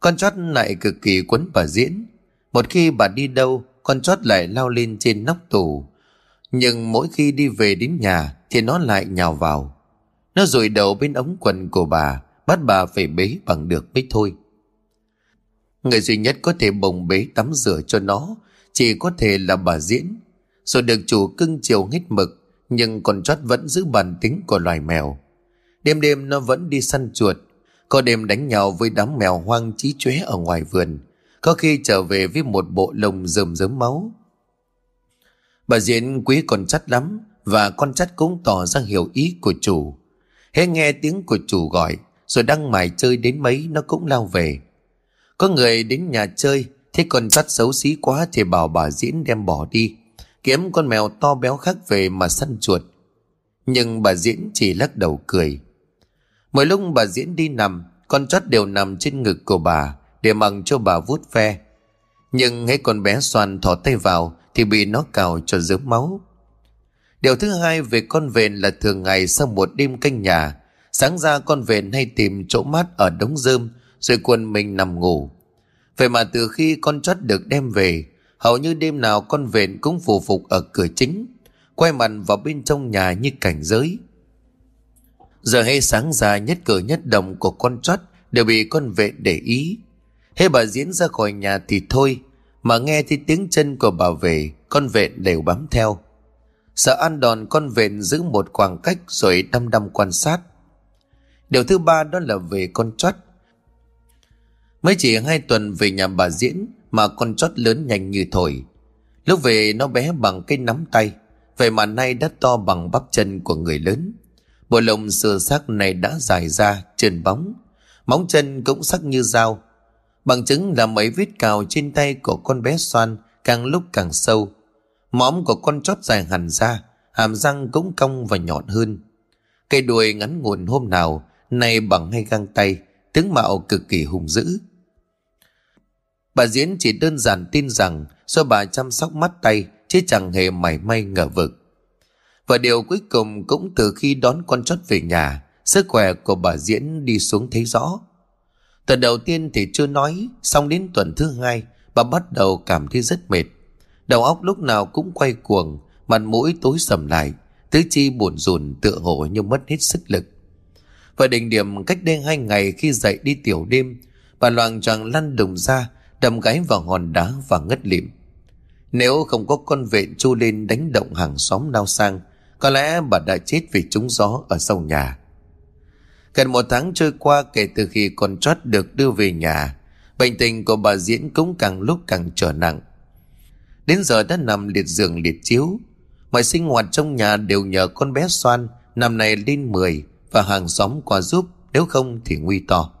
Con chót lại cực kỳ quấn bà Diễn. Một khi bà đi đâu, con chót lại lao lên trên nóc tủ. Nhưng mỗi khi đi về đến nhà thì nó lại nhào vào. Nó rụi đầu bên ống quần của bà, bắt bà phải bế bằng được mới thôi. Người duy nhất có thể bồng bế tắm rửa cho nó chỉ có thể là bà Diễn. Rồi được chủ cưng chiều hết mực, nhưng con chót vẫn giữ bản tính của loài mèo. Đêm đêm nó vẫn đi săn chuột, có đêm đánh nhau với đám mèo hoang trí chóe ở ngoài vườn, có khi trở về với một bộ lồng rơm rớm máu. Bà Diễn quý con chắt lắm và con chắt cũng tỏ ra hiểu ý của chủ. Hễ nghe tiếng của chủ gọi rồi đăng mải chơi đến mấy nó cũng lao về. Có người đến nhà chơi thấy con chắt xấu xí quá thì bảo bà Diễn đem bỏ đi kiếm con mèo to béo khác về mà săn chuột. Nhưng bà Diễn chỉ lắc đầu cười. Mỗi lúc bà Diễn đi nằm con chót đều nằm trên ngực của bà để mặc cho bà vuốt ve. Nhưng hãy con bé xoan thỏ tay vào thì bị nó cào cho dớm máu. Điều thứ hai về con vện là thường ngày sau một đêm canh nhà, sáng ra con vện hay tìm chỗ mát ở đống rơm rồi quần mình nằm ngủ. Vậy mà từ khi con chót được đem về, hầu như đêm nào con vện cũng phù phục ở cửa chính, quay mặt vào bên trong nhà như cảnh giới. Giờ hay sáng ra nhất cử nhất động của con chót đều bị con vện để ý. hay bà diễn ra khỏi nhà thì thôi, mà nghe thì tiếng chân của bà về, con vện đều bám theo. Sợ ăn đòn con vện giữ một khoảng cách rồi đăm đăm quan sát. Điều thứ ba đó là về con chót. Mới chỉ hai tuần về nhà bà diễn mà con chót lớn nhanh như thổi. Lúc về nó bé bằng cái nắm tay, Vậy mà nay đã to bằng bắp chân của người lớn. Bộ lông sơ xác này đã dài ra Trơn bóng. Móng chân cũng sắc như dao. Bằng chứng là mấy vết cào trên tay của con bé xoan Càng lúc càng sâu. Móm của con chót dài hẳn ra Hàm răng cũng cong và nhọn hơn. Cây đuôi ngắn ngủn hôm nào Nay bằng hai găng tay Tướng mạo cực kỳ hùng dữ. Bà Diễn chỉ đơn giản tin rằng Do bà chăm sóc mắt tay, Chứ chẳng hề mảy may ngờ vực. Và điều cuối cùng cũng từ khi đón con chót về nhà, Sức khỏe của bà Diễn đi xuống thấy rõ. Tuần đầu tiên thì chưa nói, Xong đến tuần thứ hai, Bà bắt đầu cảm thấy rất mệt. Đầu óc lúc nào cũng quay cuồng, Mặt mũi tối sầm lại, Tứ chi buồn rùn tựa hồ như mất hết sức lực. Và đỉnh điểm cách đây hai ngày khi dậy đi tiểu đêm, Bà loàng choàng lăn đùng ra Đâm gáy vào hòn đá và ngất lịm. Nếu không có con vệ chu lên đánh động hàng xóm nao sang, Có lẽ bà đã chết vì trúng gió ở sau nhà. Gần một tháng trôi qua kể từ khi con chót được đưa về nhà, Bệnh tình của bà Diễn cũng càng lúc càng trở nặng. Đến giờ đã nằm liệt giường liệt chiếu. Mọi sinh hoạt trong nhà đều nhờ con bé Xoan Năm nay lên 10 Và hàng xóm qua giúp, Nếu không thì nguy to.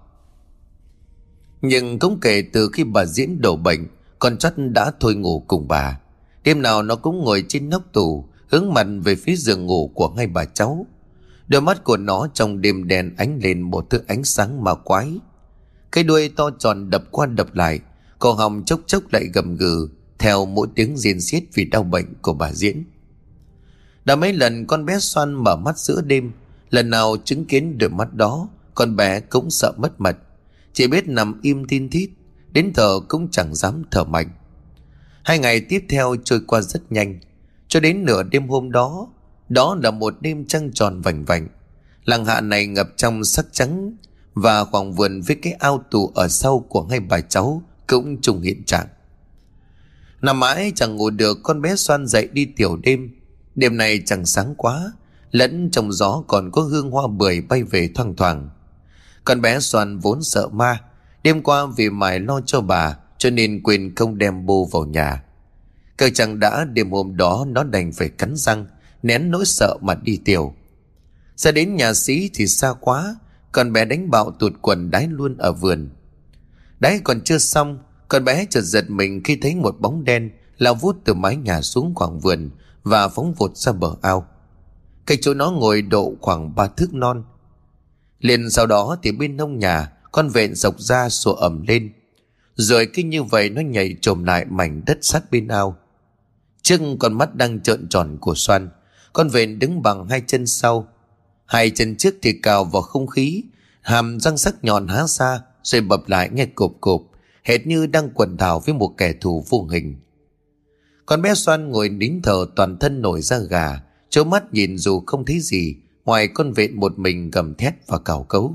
Nhưng cũng kể từ khi bà Diễn đổ bệnh, Con chót đã thôi ngủ cùng bà. Đêm nào nó cũng ngồi trên nóc tủ, Hướng mặt về phía giường ngủ của hai bà cháu. Đôi mắt của nó trong đêm đen ánh lên một thứ ánh sáng mà quái. Cái đuôi to tròn đập qua đập lại, Cổ họng chốc chốc lại gầm gừ, Theo mỗi tiếng riêng xiết vì đau bệnh của bà Diễn Đã mấy lần con bé xoan mở mắt giữa đêm, Lần nào chứng kiến đôi mắt đó, Con bé cũng sợ mất mật chỉ biết nằm im tin thít, Đến thở cũng chẳng dám thở mạnh. Hai ngày tiếp theo trôi qua rất nhanh. Cho đến nửa đêm hôm đó đó là một đêm trăng tròn vành vành. Làng hạ này ngập trong sắc trắng Và khoảng vườn với cái ao tù ở sau của hai bà cháu Cũng trùng hiện trạng. Nằm mãi chẳng ngủ được, con bé xoan dậy đi tiểu đêm. Đêm này chẳng sáng quá, Lẫn trong gió còn có hương hoa bưởi bay về thoang thoảng. Con bé xoan vốn sợ ma Đêm qua vì mải lo cho bà Cho nên quên không đem bô vào nhà Cơ chẳng đã đêm hôm đó nó đành phải cắn răng nén nỗi sợ mà đi tiểu. Ra đến nhà sĩ thì xa quá, con bé đánh bạo tụt quần đái luôn ở vườn. Đáy còn chưa xong, con bé chợt giật mình khi thấy một bóng đen lao vút từ mái nhà xuống khoảng vườn và phóng vụt ra bờ ao. Cái chỗ nó ngồi độ khoảng ba thước non. Liền sau đó thì bên nông nhà, con vẹn dọc ra sủa ẩm lên. Rồi cứ như vậy nó nhảy trồm lại mảnh đất sát bên ao. Trưng con mắt đang trợn tròn của Xoan. Con vện đứng bằng hai chân sau Hai chân trước thì cào vào không khí Hàm răng sắc nhọn há ra Rồi bập lại nghe cộp cộp Hệt như đang quần thảo với một kẻ thù vô hình Con bé xoan ngồi nín thở toàn thân nổi ra gà Chố mắt nhìn dù không thấy gì Ngoài con vện một mình gầm thét và cào cấu.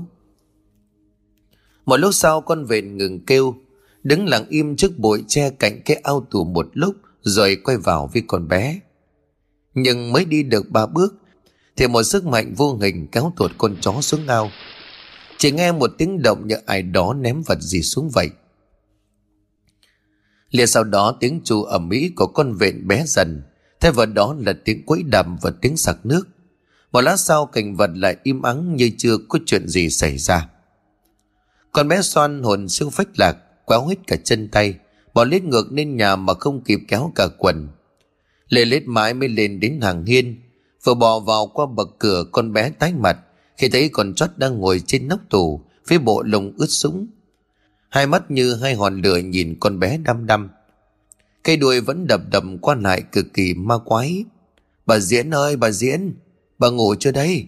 Một lúc sau, con vện ngừng kêu, Đứng lặng im trước bụi che cạnh cái ao tù một lúc, Rồi quay vào với con bé. Nhưng mới đi được ba bước, Thì một sức mạnh vô hình kéo tuột con chó xuống ao. Chỉ nghe một tiếng động như ai đó ném vật gì xuống vậy. Liền sau đó, tiếng chu ẩm mỹ của con vện bé dần. Thay vào đó là tiếng quấy đầm và tiếng sặc nước. Một lát sau cảnh vật lại im ắng như chưa có chuyện gì xảy ra. Con bé xoan hồn siêu phách lạc quéo hết cả chân tay, Bỏ lết ngược lên nhà mà không kịp kéo cả quần. Lê lết mãi mới lên đến hàng hiên, Vừa bò vào qua bậc cửa con bé tái mặt, Khi thấy con chót đang ngồi trên nóc tủ Phía bộ lồng ướt sũng. Hai mắt như hai hòn lửa nhìn con bé đăm đăm. Cây đuôi vẫn đập đập qua lại cực kỳ ma quái. Bà Diễn ơi, bà Diễn! Bà ngủ chưa đây?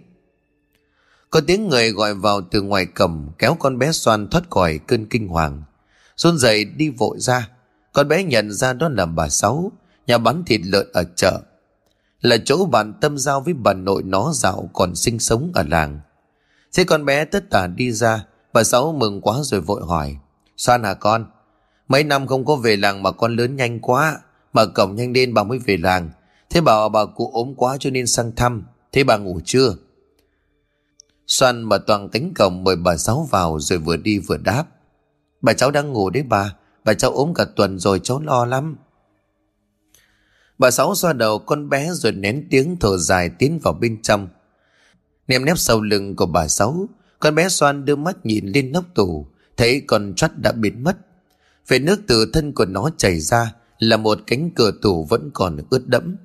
Có tiếng người gọi vào từ ngoài cầm Kéo con bé xoan thoát khỏi cơn kinh hoàng. Xuân dậy đi vội ra. Con bé nhận ra đó là bà Sáu, nhà bán thịt lợn ở chợ. Là chỗ bạn tâm giao với bà nội nó dạo còn sinh sống ở làng. Thế con bé tất tả đi ra, bà sáu mừng quá rồi vội hỏi xoan hả à con, mấy năm không có về làng mà con lớn nhanh quá mở cổng nhanh lên bà mới về làng. Thế bảo bà cụ ốm quá cho nên sang thăm thế bà ngủ chưa Xoan mở toàn cánh cổng mời bà Sáu vào rồi vừa đi vừa đáp. Bà cháu đang ngủ đấy bà, bà cháu ốm cả tuần rồi cháu lo lắm. Bà Sáu xoa đầu con bé rồi nén tiếng thở dài tiến vào bên trong. Ném nép sau lưng của bà Sáu, con bé xoan đưa mắt nhìn lên nóc tủ, thấy con chắt đã biến mất. Về nước từ thân của nó chảy ra là một cánh cửa tủ vẫn còn ướt đẫm.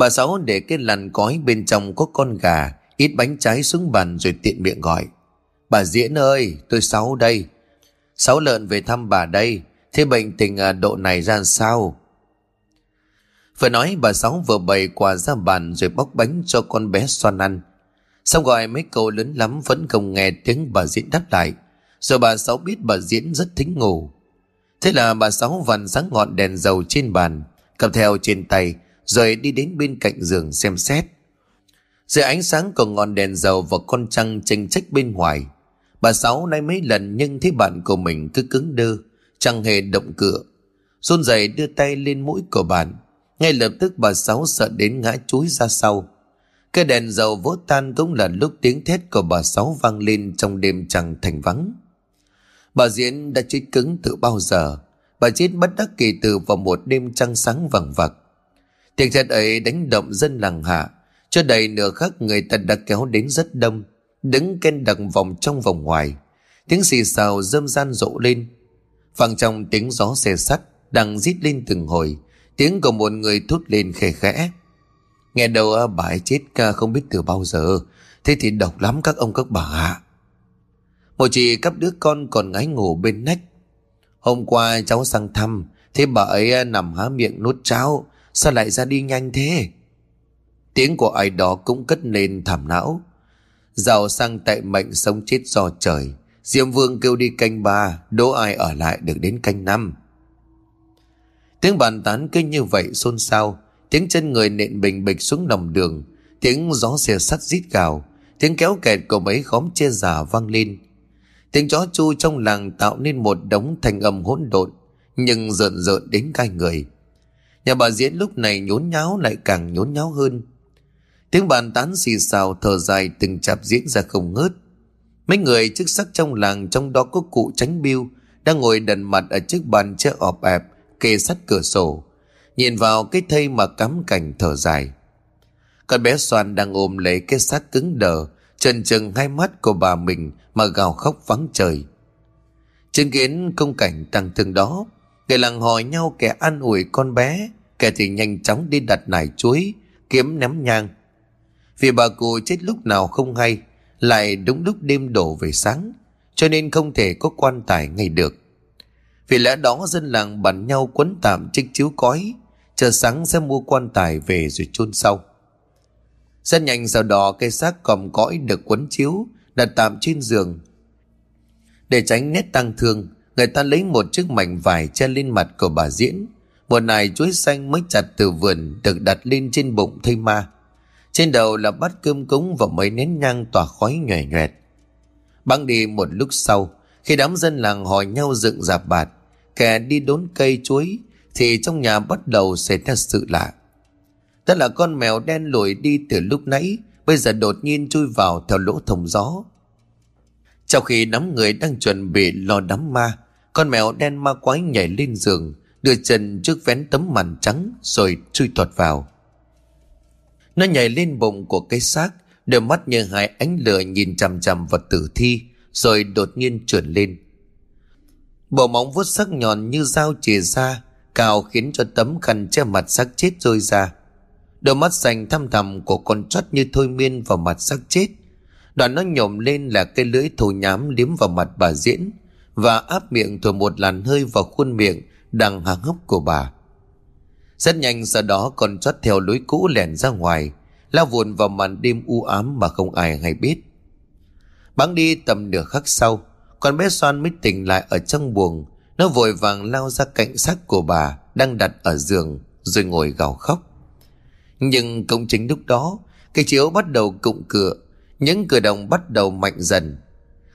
Bà Sáu để cái lằn cói bên trong có con gà, ít bánh trái xuống bàn rồi tiện miệng gọi. Bà Diễn ơi, tôi Sáu đây. Sáu lợn về thăm bà đây, thế bệnh tình à, độ này ra sao? Vừa nói bà Sáu vừa bày quà ra bàn rồi bóc bánh cho con bé xoan ăn. Xong gọi mấy câu lớn lắm vẫn không nghe tiếng bà Diễn đáp lại. Rồi bà Sáu biết bà Diễn rất thính ngủ. Thế là bà Sáu vằn sáng ngọn đèn dầu trên bàn, cầm theo trên tay, rồi đi đến bên cạnh giường xem xét. Dưới ánh sáng của ngọn đèn dầu và con trăng tranh trách bên ngoài, bà Sáu nay mấy lần nhưng thấy bạn của mình cứ cứng đơ, chẳng hề động cửa. Run rẩy đưa tay lên mũi của bạn, ngay lập tức bà Sáu sợ đến ngã chúi ra sau. Cái đèn dầu vỗ tan cũng là lúc tiếng thét của bà Sáu vang lên trong đêm trăng thành vắng. Bà Diễn đã chết cứng từ bao giờ. Bà chết bất đắc kỳ từ vào một đêm trăng sáng vằng vặc. Tiếng thét ấy đánh động dân làng hạ. Cho đầy nửa khắc người ta đã kéo đến rất đông. Đứng ken đặc vòng trong vòng ngoài. Tiếng xì xào dâm gian rộ lên. Phẳng trong tiếng gió xe sắt đang rít lên từng hồi. Tiếng của một người thút lên khẽ khẽ. Nghe đầu à, bà ấy chết ca không biết từ bao giờ. Thế thì độc lắm các ông các bà ạ. Một chị cắp đứa con còn ngái ngủ bên nách. Hôm qua cháu sang thăm, thế bà ấy à, nằm há miệng nuốt cháo, sao lại ra đi nhanh thế? Tiếng của ai đó cũng cất lên thảm não. Giàu sang tại mệnh sống chết do trời. diêm Vương kêu đi canh ba, đố ai ở lại được đến canh năm. Tiếng bàn tán cứ như vậy xôn xao, tiếng chân người nện bình bịch xuống lòng đường, tiếng gió xe sắt rít gào, tiếng kéo kẹt của mấy khóm chia giả vang lên. Tiếng chó chu trong làng tạo nên một đống thành âm hỗn độn, nhưng rợn rợn đến cai người. Nhà bà Diễn lúc này nhốn nháo lại càng nhốn nháo hơn. Tiếng bàn tán xì xào thở dài từng chạp diễn ra không ngớt. Mấy người chức sắc trong làng trong đó có cụ tránh biêu đang ngồi đần mặt ở chiếc bàn che ọp ẹp kề sắt cửa sổ. Nhìn vào cái thây mà cắm cảnh thở dài. Con bé Soan đang ôm lấy cái xác cứng đờ trần trừng hai mắt của bà mình mà gào khóc vắng trời. Chứng kiến công cảnh tăng thương đó, kẻ làng hỏi nhau kẻ an ủi con bé, kẻ thì nhanh chóng đi đặt nải chuối, kiếm ném nhang. Vì bà cụ chết lúc nào không hay, lại đúng lúc đêm đổ về sáng, cho nên không thể có quan tài ngay được. Vì lẽ đó dân làng bàn nhau quấn tạm chiếc chiếu cói, chờ sáng sẽ mua quan tài về rồi chôn sau. Rất nhanh sau đó cây xác còm cõi được quấn chiếu đặt tạm trên giường. Để tránh nét tăng thương, người ta lấy một chiếc mảnh vải che lên mặt của bà Diễn. Một nải chuối xanh mới chặt từ vườn được đặt lên trên bụng thây ma. Trên đầu là bát cơm cúng và mấy nén nhang tỏa khói nhòe nhòe. Băng đi một lúc sau, khi đám dân làng hỏi nhau dựng dạp bạt, kẻ đi đốn cây chuối, thì trong nhà bắt đầu xảy ra sự lạ. Đó là con mèo đen lùi đi từ lúc nãy, bây giờ đột nhiên chui vào theo lỗ thông gió. Trong khi đám người đang chuẩn bị lo đám ma, con mèo đen ma quái nhảy lên giường, đưa chân trước vén tấm màn trắng rồi chui tuột vào. Nó nhảy lên bụng của cái xác, đôi mắt như hai ánh lửa nhìn chằm chằm vào tử thi, rồi đột nhiên trườn lên. Bộ móng vuốt sắc nhọn như dao chìa ra, cào khiến cho tấm khăn che mặt xác chết rơi ra. Đôi mắt xanh thăm thầm của con chót như thôi miên vào mặt xác chết. Đoạn nó nhổm lên là cái lưỡi thù nhám liếm vào mặt bà diễn và áp miệng thổi một làn hơi vào khuôn miệng đang há hốc của bà. Rất nhanh sau đó con chót theo lối cũ lẻn ra ngoài, lao vụn vào màn đêm u ám mà không ai hay biết. Bắn đi tầm nửa khắc sau, con bé Soan mới tỉnh lại ở trong buồng. Nó vội vàng lao ra cạnh xác của bà đang đặt ở giường rồi ngồi gào khóc. Nhưng cũng chính lúc đó, cái chiếu bắt đầu cụng cửa, những cửa đồng bắt đầu mạnh dần.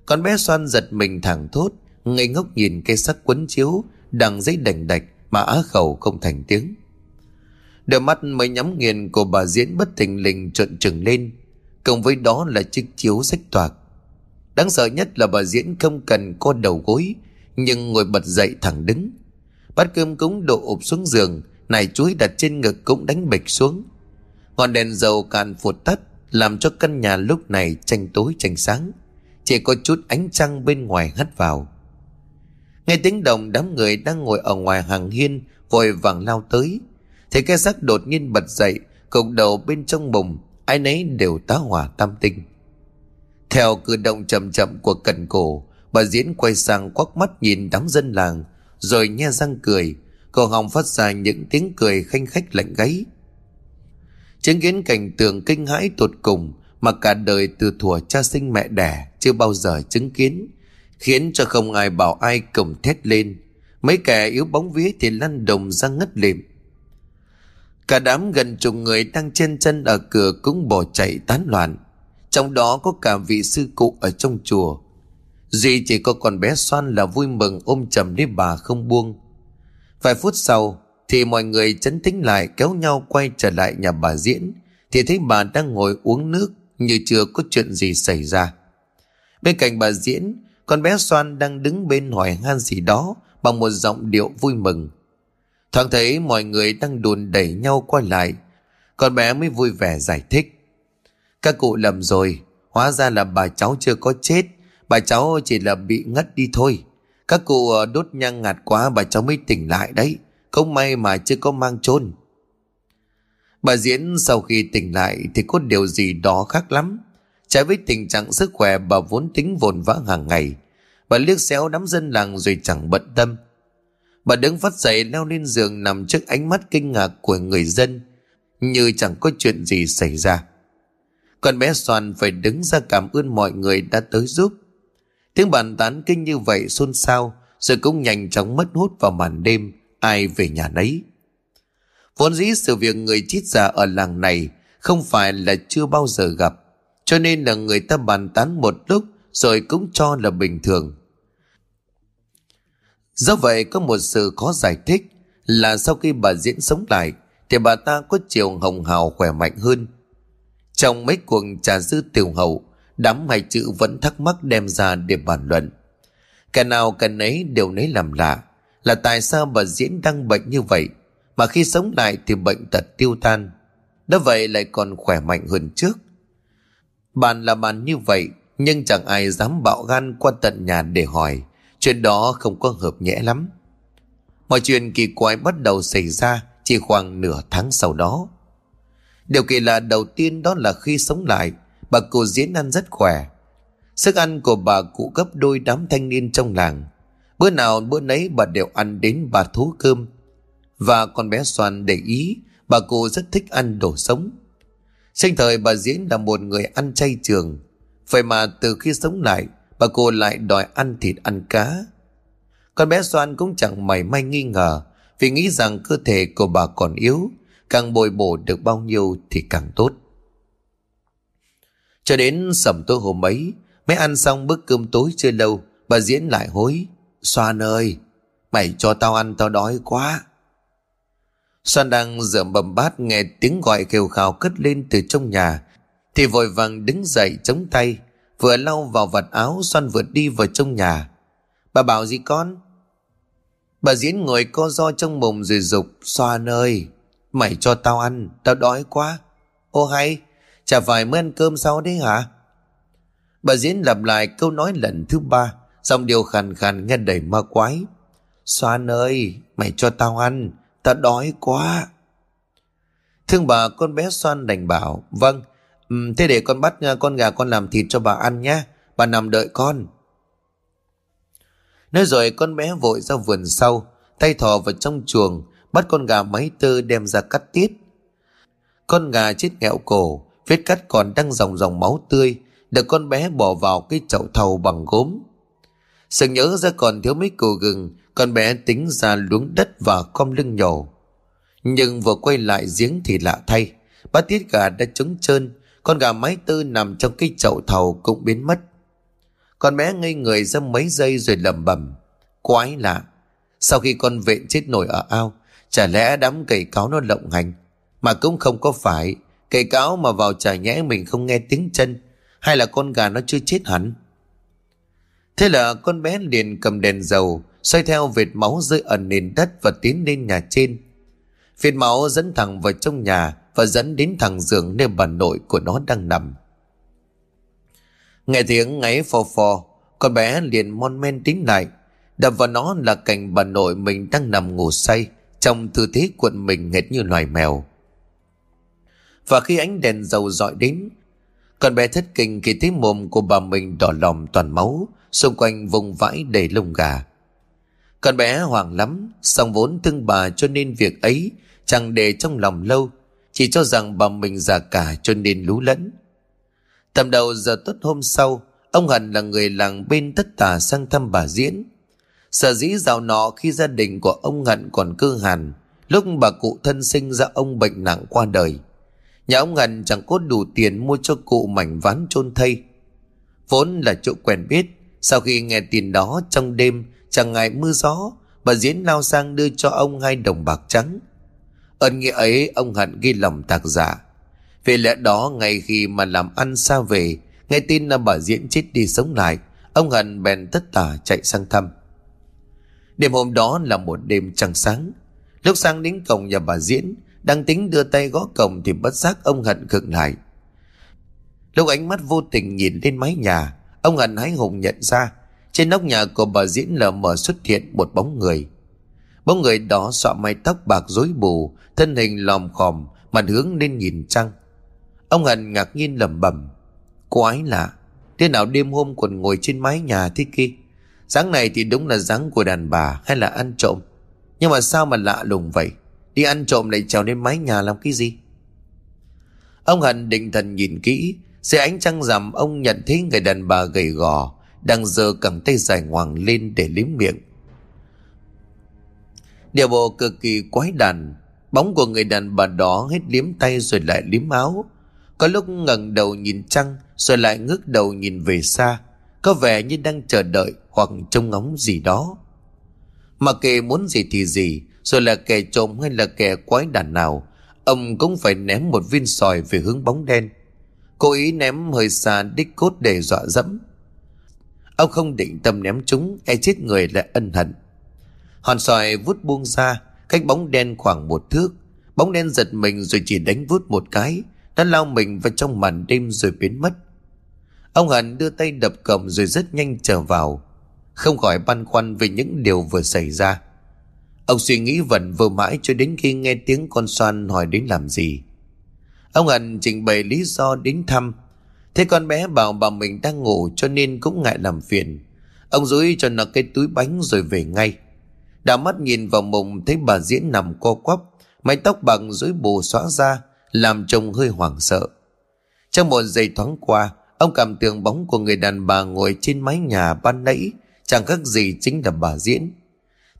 Con bé xoan giật mình thẳng thốt, ngây ngốc nhìn cây sắc quấn chiếu, đang giấy đành đạch mà á khẩu không thành tiếng. Đôi mắt mới nhắm nghiền của bà diễn bất tình lình trợn trừng lên, cùng với đó là chiếc chiếu sách toạc. Đáng sợ nhất là bà diễn không cần co đầu gối, nhưng ngồi bật dậy thẳng đứng. Bát cơm cũng đổ ụp xuống giường Nải chuối đặt trên ngực cũng đánh bịch xuống Ngọn đèn dầu càn phụt tắt Làm cho căn nhà lúc này tranh tối tranh sáng Chỉ có chút ánh trăng bên ngoài hắt vào Nghe tiếng động đám người đang ngồi ở ngoài hàng hiên Vội vàng lao tới. Thì cái xác đột nhiên bật dậy Cục đầu bên trong bụng, Ai nấy đều tá hỏa tam tinh. Theo cử động chậm chậm của cần cổ Bà diễn quay sang quắc mắt nhìn đám dân làng Rồi nhe răng cười. Cổ họng phát ra những tiếng cười khanh khách lạnh gáy. Chứng kiến cảnh tượng kinh hãi tột cùng Mà cả đời từ thuở cha sinh mẹ đẻ Chưa bao giờ chứng kiến Khiến cho không ai bảo ai cùng thét lên. Mấy kẻ yếu bóng vía thì lăn đồng ra ngất lịm. Cả đám gần chục người đang trên chân ở cửa cũng bỏ chạy tán loạn. Trong đó có cả vị sư cụ ở trong chùa. Duy chỉ có con bé Xoan là vui mừng ôm chầm lấy bà không buông. Vài phút sau, Thì mọi người chấn tĩnh lại, kéo nhau quay trở lại nhà bà Diễn. Thì thấy bà đang ngồi uống nước, Như chưa có chuyện gì xảy ra. Bên cạnh bà Diễn con bé Xoan đang đứng bên hỏi han gì đó Bằng một giọng điệu vui mừng. Thoáng thấy mọi người đang đùn đẩy nhau qua lại, Con bé mới vui vẻ giải thích. Các cụ lầm rồi, Hóa ra là bà cháu chưa có chết, Bà cháu chỉ là bị ngất đi thôi. Các cụ ờ, đốt nhang ngạt quá, Bà cháu mới tỉnh lại đấy, Không may mà chưa có mang chôn. Bà Diễn sau khi tỉnh lại Thì có điều gì đó khác lắm. Trái với tình trạng sức khỏe Bà vốn tính vồn vã hàng ngày, Bà liếc xéo đám dân làng rồi chẳng bận tâm. Bà đứng phát dậy leo lên giường nằm trước ánh mắt kinh ngạc của người dân, Như chẳng có chuyện gì xảy ra. Con bé xoan phải đứng ra cảm ơn mọi người đã tới giúp. Tiếng bàn tán kinh như vậy xôn xao, Rồi cũng nhanh chóng mất hút vào màn đêm, Ai về nhà nấy. Vốn dĩ sự việc người chít già ở làng này Không phải là chưa bao giờ gặp. Cho nên là người ta bàn tán một lúc, Rồi cũng cho là bình thường. Do vậy có một sự khó giải thích Là sau khi bà diễn sống lại, Thì bà ta có chiều hồng hào khỏe mạnh hơn. Trong mấy cuộc trà dư tiểu hậu, Đám hai chữ vẫn thắc mắc đem ra để bàn luận. Cả nào cả nấy đều nấy làm lạ Là tại sao bà diễn đang bệnh như vậy, Mà khi sống lại thì bệnh tật tiêu tan. Đó vậy lại còn khỏe mạnh hơn trước. Bàn là bàn như vậy, Nhưng chẳng ai dám bạo gan qua tận nhà để hỏi. Chuyện đó không có hợp nhẽ lắm. Mọi chuyện kỳ quái bắt đầu xảy ra Chỉ khoảng nửa tháng sau đó. Điều kỳ lạ đầu tiên đó là khi sống lại, Bà cụ diễn ăn rất khỏe. Sức ăn của bà cụ gấp đôi đám thanh niên trong làng. Bữa nào bữa nấy bà đều ăn đến bà thú cơm. Và con bé Soan để ý, Bà cụ rất thích ăn đồ sống. Sinh thời bà Diễn là một người ăn chay trường. Vậy mà từ khi sống lại, Bà cô lại đòi ăn thịt ăn cá. Con bé Soan cũng chẳng mảy may nghi ngờ, Vì nghĩ rằng cơ thể của bà còn yếu, Càng bồi bổ được bao nhiêu thì càng tốt. Cho đến sẩm tối hôm ấy, Mới ăn xong bữa cơm tối chưa lâu, Bà diễn lại hối, Soan ơi, Mày cho tao ăn, tao đói quá. Soan đang rửa bầm bát Nghe tiếng gọi kêu khào cất lên từ trong nhà, Thì vội vàng đứng dậy chống tay, Vừa lau vào vạt áo Xoan vừa đi vào trong nhà. Bà bảo gì con? Bà diễn ngồi co do trong mồm rồi dục Soan ơi, Mày cho tao ăn, Tao đói quá. Ô hay, Chả phải mới ăn cơm sau đấy hả? Bà diễn lặp lại câu nói lần thứ ba, Giọng điều khàn khàn nghe đầy ma quái. Xoan ơi, Mày cho tao ăn ta đói quá Thương bà con bé Xoan đành bảo Vâng thế để con bắt à, con gà con làm thịt cho bà ăn nhé. Bà nằm đợi con. Nói rồi con bé vội ra vườn sau, tay thò vào trong chuồng, bắt con gà máy tơ đem ra cắt tiết. Con gà chết nghẹo cổ, vết cắt còn đang dòng dòng máu tươi, được con bé bỏ vào cái chậu thầu bằng gốm. Sừng nhớ ra còn thiếu mấy củ gừng, con bé tính ra luống đất và com lưng nhổ. Nhưng vừa quay lại giếng thì lạ thay, bát tiết gà đã trống trơn, con gà mái tư nằm trong cái chậu thầu cũng biến mất. Con bé ngây người ra mấy giây rồi lẩm bẩm. Quái lạ. Sau khi con vện chết nổi ở ao, chả lẽ đám cầy cáo nó lộng hành. Mà cũng không có phải. Cầy cáo mà vào chả nhẽ mình không nghe tiếng chân. Hay là con gà nó chưa chết hẳn. Thế là con bé liền cầm đèn dầu xoay theo vệt máu rơi ẩn nền đất và tiến lên nhà trên. Vệt máu dẫn thẳng vào trong nhà và dẫn đến thẳng giường nơi bà nội của nó đang nằm. Nghe tiếng ngáy phò phò, con bé liền mon men tính lại. Đập vào nó là cảnh bà nội mình đang nằm ngủ say trong tư thế cuộn mình hệt như loài mèo. Và khi ánh đèn dầu dọi đến, con bé thất kinh khi thấy mồm của bà mình đỏ lòm toàn máu, xung quanh vùng vãi đầy lông gà. Con bé hoảng lắm, song vốn thương bà cho nên việc ấy chẳng để trong lòng lâu, chỉ cho rằng bà mình già cả cho nên lú lẫn. Tầm đầu giờ tốt hôm sau, ông Hận là người làng bên tất tà sang thăm bà Diễn. Sở dĩ dạo nọ khi gia đình của ông Hận còn cư hàn, lúc bà cụ thân sinh ra ông bệnh nặng qua đời. Nhà ông Hận chẳng có đủ tiền mua cho cụ mảnh ván chôn thây. Vốn là chỗ quen biết, sau khi nghe tin đó trong đêm chẳng ngại mưa gió, bà Diễn lao sang đưa cho ông hai đồng bạc trắng. Ơn nghĩa ấy ông Hận ghi lòng tạc giả. Vì lẽ đó ngày khi mà làm ăn xa về, nghe tin là bà Diễn chết đi sống lại, ông Hận bèn tất tả chạy sang thăm. Đêm hôm đó là một đêm trăng sáng. Lúc sang đến cổng nhà bà Diễn, đang tính đưa tay gõ cổng thì bất giác ông Hận khựng lại. Lúc ánh mắt vô tình nhìn lên mái nhà, ông Hận hái hùng nhận ra trên nóc nhà của bà Diễn lờ mờ xuất hiện một bóng người. Bóng người đó xõa mái tóc bạc rối bù, thân hình lòm khòm, mặt hướng lên nhìn trăng. Ông Hận ngạc nhiên lẩm bẩm, quái lạ, thế nào đêm hôm còn ngồi trên mái nhà thế kia? Sáng này thì đúng là dáng của đàn bà hay là ăn trộm. Nhưng mà sao mà lạ lùng vậy? Đi ăn trộm lại trèo lên mái nhà làm cái gì? Ông Hận định thần nhìn kỹ, dưới ánh trăng rằm ông nhận thấy người đàn bà gầy gò đang giơ cầm tay dài ngoằng lên để liếm miệng. Điều bộ cực kỳ quái đàn, bóng của người đàn bà đó hết liếm tay rồi lại liếm áo. Có lúc ngẩng đầu nhìn trăng rồi lại ngước đầu nhìn về xa, có vẻ như đang chờ đợi hoặc trông ngóng gì đó. Mà kệ muốn gì thì gì, rồi là kẻ trộm hay là kẻ quái đàn nào, ông cũng phải ném một viên sỏi về hướng bóng đen. Cố ý ném hơi xa đích cốt để dọa dẫm. Ông không định tâm ném chúng, e chết người lại ân hận. Hòn sỏi vút buông ra, cách bóng đen khoảng một thước. Bóng đen giật mình rồi chỉ đánh vút một cái, đã lao mình vào trong màn đêm rồi biến mất. Ông Hận đưa tay đập cổng rồi rất nhanh trở vào. Không khỏi băn khoăn về những điều vừa xảy ra. Ông suy nghĩ vẩn vơ mãi cho đến khi nghe tiếng con xoan hỏi đến làm gì. Ông Hận trình bày lý do đến thăm. Thế con bé bảo bà mình đang ngủ cho nên cũng ngại làm phiền. Ông dối cho nó cái túi bánh rồi về ngay. Đào mắt nhìn vào mùng thấy bà diễn nằm co quắp, mái tóc bằng dối bù xóa ra, làm chồng hơi hoảng sợ. Trong một giây thoáng qua, ông cảm tưởng bóng của người đàn bà ngồi trên mái nhà ban nãy chẳng khác gì chính là bà diễn.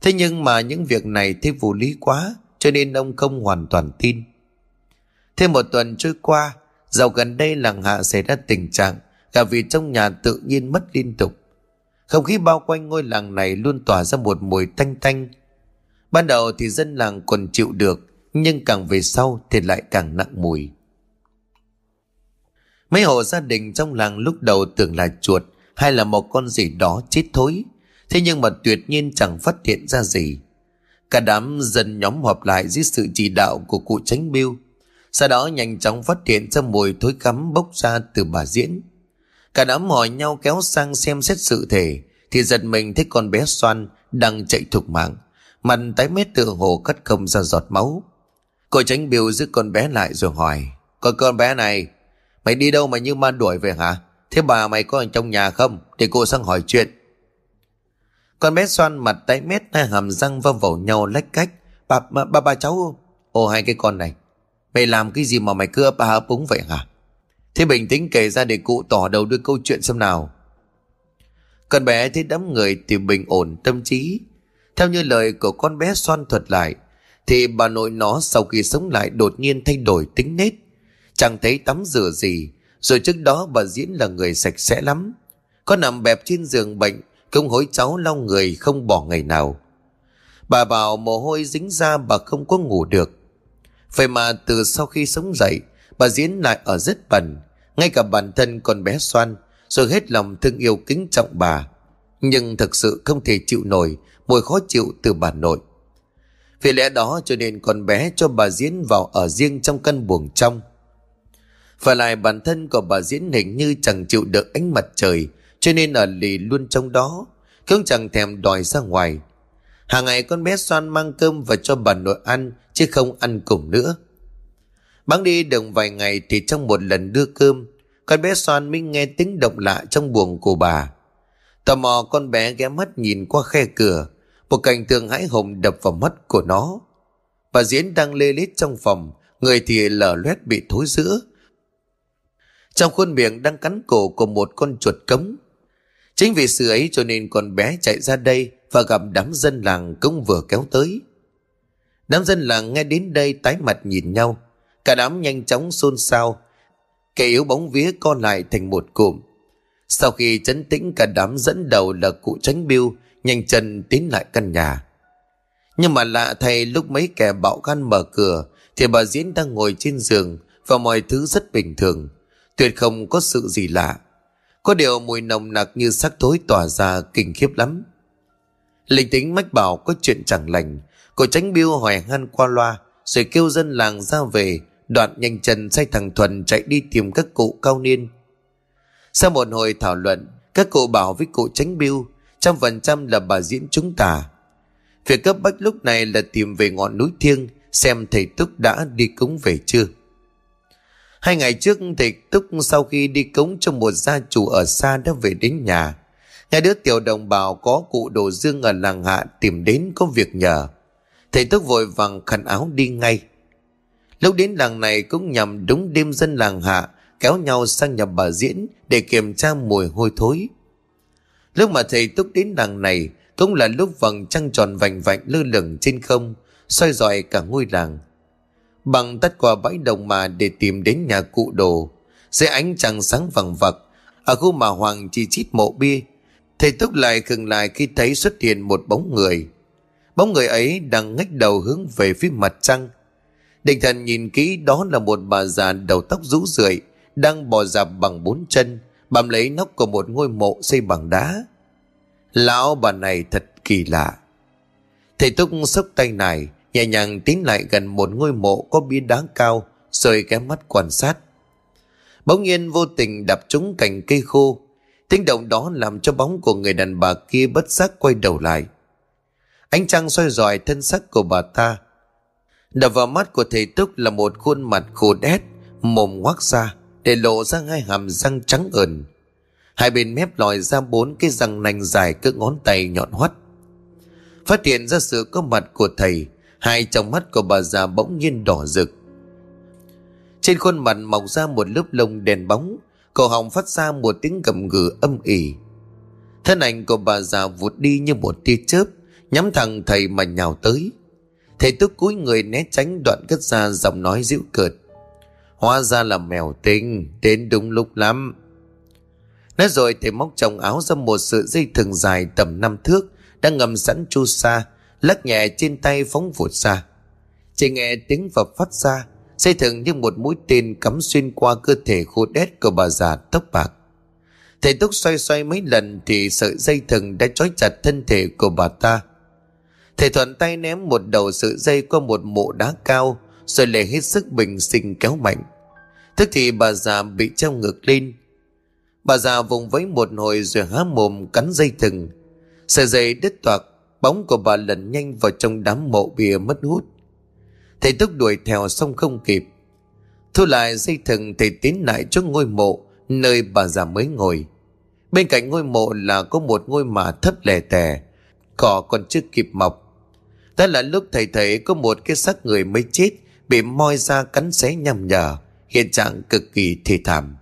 Thế nhưng mà những việc này thấy vô lý quá, cho nên ông không hoàn toàn tin. Thêm một tuần trôi qua, dạo gần đây làng hạ xảy ra tình trạng cả vì trong nhà tự nhiên mất liên tục. Không khí bao quanh ngôi làng này luôn tỏa ra một mùi tanh tanh. Ban đầu thì dân làng còn chịu được, nhưng càng về sau thì lại càng nặng mùi. Mấy hộ gia đình trong làng lúc đầu tưởng là chuột hay là một con gì đó chết thối. Thế nhưng mà tuyệt nhiên chẳng phát hiện ra gì. Cả đám dân nhóm họp lại dưới sự chỉ đạo của cụ tránh biêu. Sau đó nhanh chóng phát hiện ra mùi thối cắm bốc ra từ bà diễn. Cả đám hỏi nhau kéo sang xem xét sự thể thì giật mình thấy con bé xoan đang chạy thục mạng. Mặt tái mét tựa hồ cắt không ra giọt máu. Cô tránh biểu giữ con bé lại rồi hỏi Con con bé này Mày đi đâu mà như ma đuổi về hả Thế bà mày có ở trong nhà không Để cô sang hỏi chuyện Con bé xoan mặt tái mét hai hàm răng va vào nhau lách cách Bà, bà, bà, bà cháu ô hai cái con này Mày làm cái gì mà mày cứ ấp ấp úng vậy hả? Thế bình tĩnh kể ra để cụ tỏ đầu đưa câu chuyện xem nào. Con bé thấy đám người thì bình ổn tâm trí. Theo như lời của con bé xoan thuật lại, Thì bà nội nó sau khi sống lại đột nhiên thay đổi tính nết. Chẳng thấy tắm rửa gì, Rồi trước đó bà Diễn là người sạch sẽ lắm. Có nằm bẹp trên giường bệnh không hối cháu lau người không bỏ ngày nào. Bà bảo mồ hôi dính ra bà không có ngủ được. Vậy mà từ sau khi sống dậy Bà Diễn lại ở rất bẩn Ngay cả bản thân con bé xoan Rồi hết lòng thương yêu kính trọng bà Nhưng thực sự không thể chịu nổi mùi khó chịu từ bà nội. Vì lẽ đó cho nên con bé cho bà Diễn vào ở riêng trong căn buồng trong. Và lại bản thân của bà Diễn hình như chẳng chịu được ánh mặt trời cho nên ở lì luôn trong đó, không chẳng thèm đòi ra ngoài. Hàng ngày con bé xoan mang cơm và cho bà nội ăn chứ không ăn cùng nữa. Bắn đi được vài ngày thì trong một lần đưa cơm, con bé xoan mới nghe tiếng động lạ trong buồng của bà. Tò mò con bé ghé mắt nhìn qua khe cửa, một cảnh tượng hãi hùng đập vào mắt của nó. Bà Diễn đang lê lết trong phòng, người thì lở loét bị thối giữa. Trong khuôn miệng đang cắn cổ của một con chuột cống. Chính vì sự ấy cho nên con bé chạy ra đây và gặp đám dân làng cũng vừa kéo tới. Đám dân làng nghe đến đây tái mặt nhìn nhau, cả đám nhanh chóng xôn xao, kẻ yếu bóng vía co lại thành một cụm. Sau khi chấn tĩnh cả đám dẫn đầu là cụ tránh biêu nhanh chân tiến lại căn nhà. Nhưng mà lạ thay lúc mấy kẻ bạo gan mở cửa thì bà Diễn đang ngồi trên giường và mọi thứ rất bình thường. Tuyệt không có sự gì lạ. Có điều mùi nồng nặc như sắc thối tỏa ra kinh khiếp lắm. Linh tính mách bảo có chuyện chẳng lành. Cô tránh biêu hỏi han qua loa, rồi kêu dân làng ra về đoạn nhanh chân say thằng Thuần chạy đi tìm các cụ cao niên. Sau một hồi thảo luận, các cụ bảo với cụ tránh biêu, trăm phần trăm là bà diễn chúng ta. Việc cấp bách lúc này là tìm về ngọn núi thiêng, xem thầy Túc đã đi cúng về chưa. Hai ngày trước, thầy Túc sau khi đi cúng cho một gia chủ ở xa đã về đến nhà. Hai đứa tiểu đồng bào có cụ đồ dương ở làng hạ tìm đến có việc nhờ. Thầy tức vội vàng khăn áo đi ngay. Lúc đến làng này cũng nhằm đúng đêm dân làng hạ kéo nhau sang nhà bà Diễn để kiểm tra mùi hôi thối. Lúc mà thầy Túc đến làng này cũng là lúc vầng trăng tròn vành vạnh lơ lửng trên không, soi dọi cả ngôi làng. Bằng tất qua bãi đồng mà để tìm đến nhà cụ đồ, dưới ánh trăng sáng vằng vặc, ở khu mà Hoàng chỉ chít mộ bia, thầy Túc lại khừng lại khi thấy xuất hiện một bóng người. Bóng người ấy đang ngách đầu hướng về phía mặt trăng. Định thần nhìn kỹ đó là một bà già đầu tóc rũ rượi, đang bò dạp bằng bốn chân, bám lấy nóc của một ngôi mộ xây bằng đá. Lão bà này thật kỳ lạ. Thầy Túc sốc tay này, nhẹ nhàng tiến lại gần một ngôi mộ có bia đá cao, rồi ghé mắt quan sát. Bỗng nhiên vô tình đập trúng cành cây khô, tiếng động đó làm cho bóng của người đàn bà kia bất giác quay đầu lại. Ánh trăng soi dọi thân sắc của bà ta. Đập vào mắt của thầy Túc là một khuôn mặt khô đét, mồm ngoác ra, để lộ ra hai hàm răng trắng ẩn. Hai bên mép lòi ra bốn cái răng nành dài cỡ ngón tay nhọn hoắt. Phát hiện ra sự có mặt của thầy, hai trong mắt của bà già bỗng nhiên đỏ rực. Trên khuôn mặt mọc ra một lớp lông đèn bóng, cổ họng phát ra một tiếng gầm gừ âm ỉ. Thân ảnh của bà già vụt đi như một tia chớp, nhắm thẳng thầy mà nhào tới. Thầy tức cúi người né tránh đoạn cất ra giọng nói dịu cợt. Hóa ra là mèo tinh, đến đúng lúc lắm. Nói rồi thầy móc trong áo ra một sợi dây thừng dài tầm năm thước, đang ngầm sẵn chu sa, lắc nhẹ trên tay phóng vụt ra. Chỉ nghe tiếng vật phát ra, dây thừng như một mũi tên cắm xuyên qua cơ thể khô đét của bà già tóc bạc. Thầy túc xoay xoay mấy lần thì sợi dây thừng đã trói chặt thân thể của bà ta. Thầy thuận tay ném một đầu sợi dây qua một mộ đá cao, rồi lại hết sức bình sinh kéo mạnh. Tức thì bà già bị treo ngược lên. Bà già vùng vẫy một hồi rồi há mồm cắn dây thừng. Sợi dây đứt toạc, bóng của bà lẩn nhanh vào trong đám mộ bìa mất hút. Thầy túc đuổi theo xong không kịp. Thu lại dây thừng thầy tiến lại trước ngôi mộ nơi bà già mới ngồi. Bên cạnh ngôi mộ là có một ngôi mả thấp lè tè, cỏ còn chưa kịp mọc. Đó là lúc thầy thấy có một cái xác người mới chết bị moi ra cắn xé nhằm nhở, hiện trạng cực kỳ thê thảm.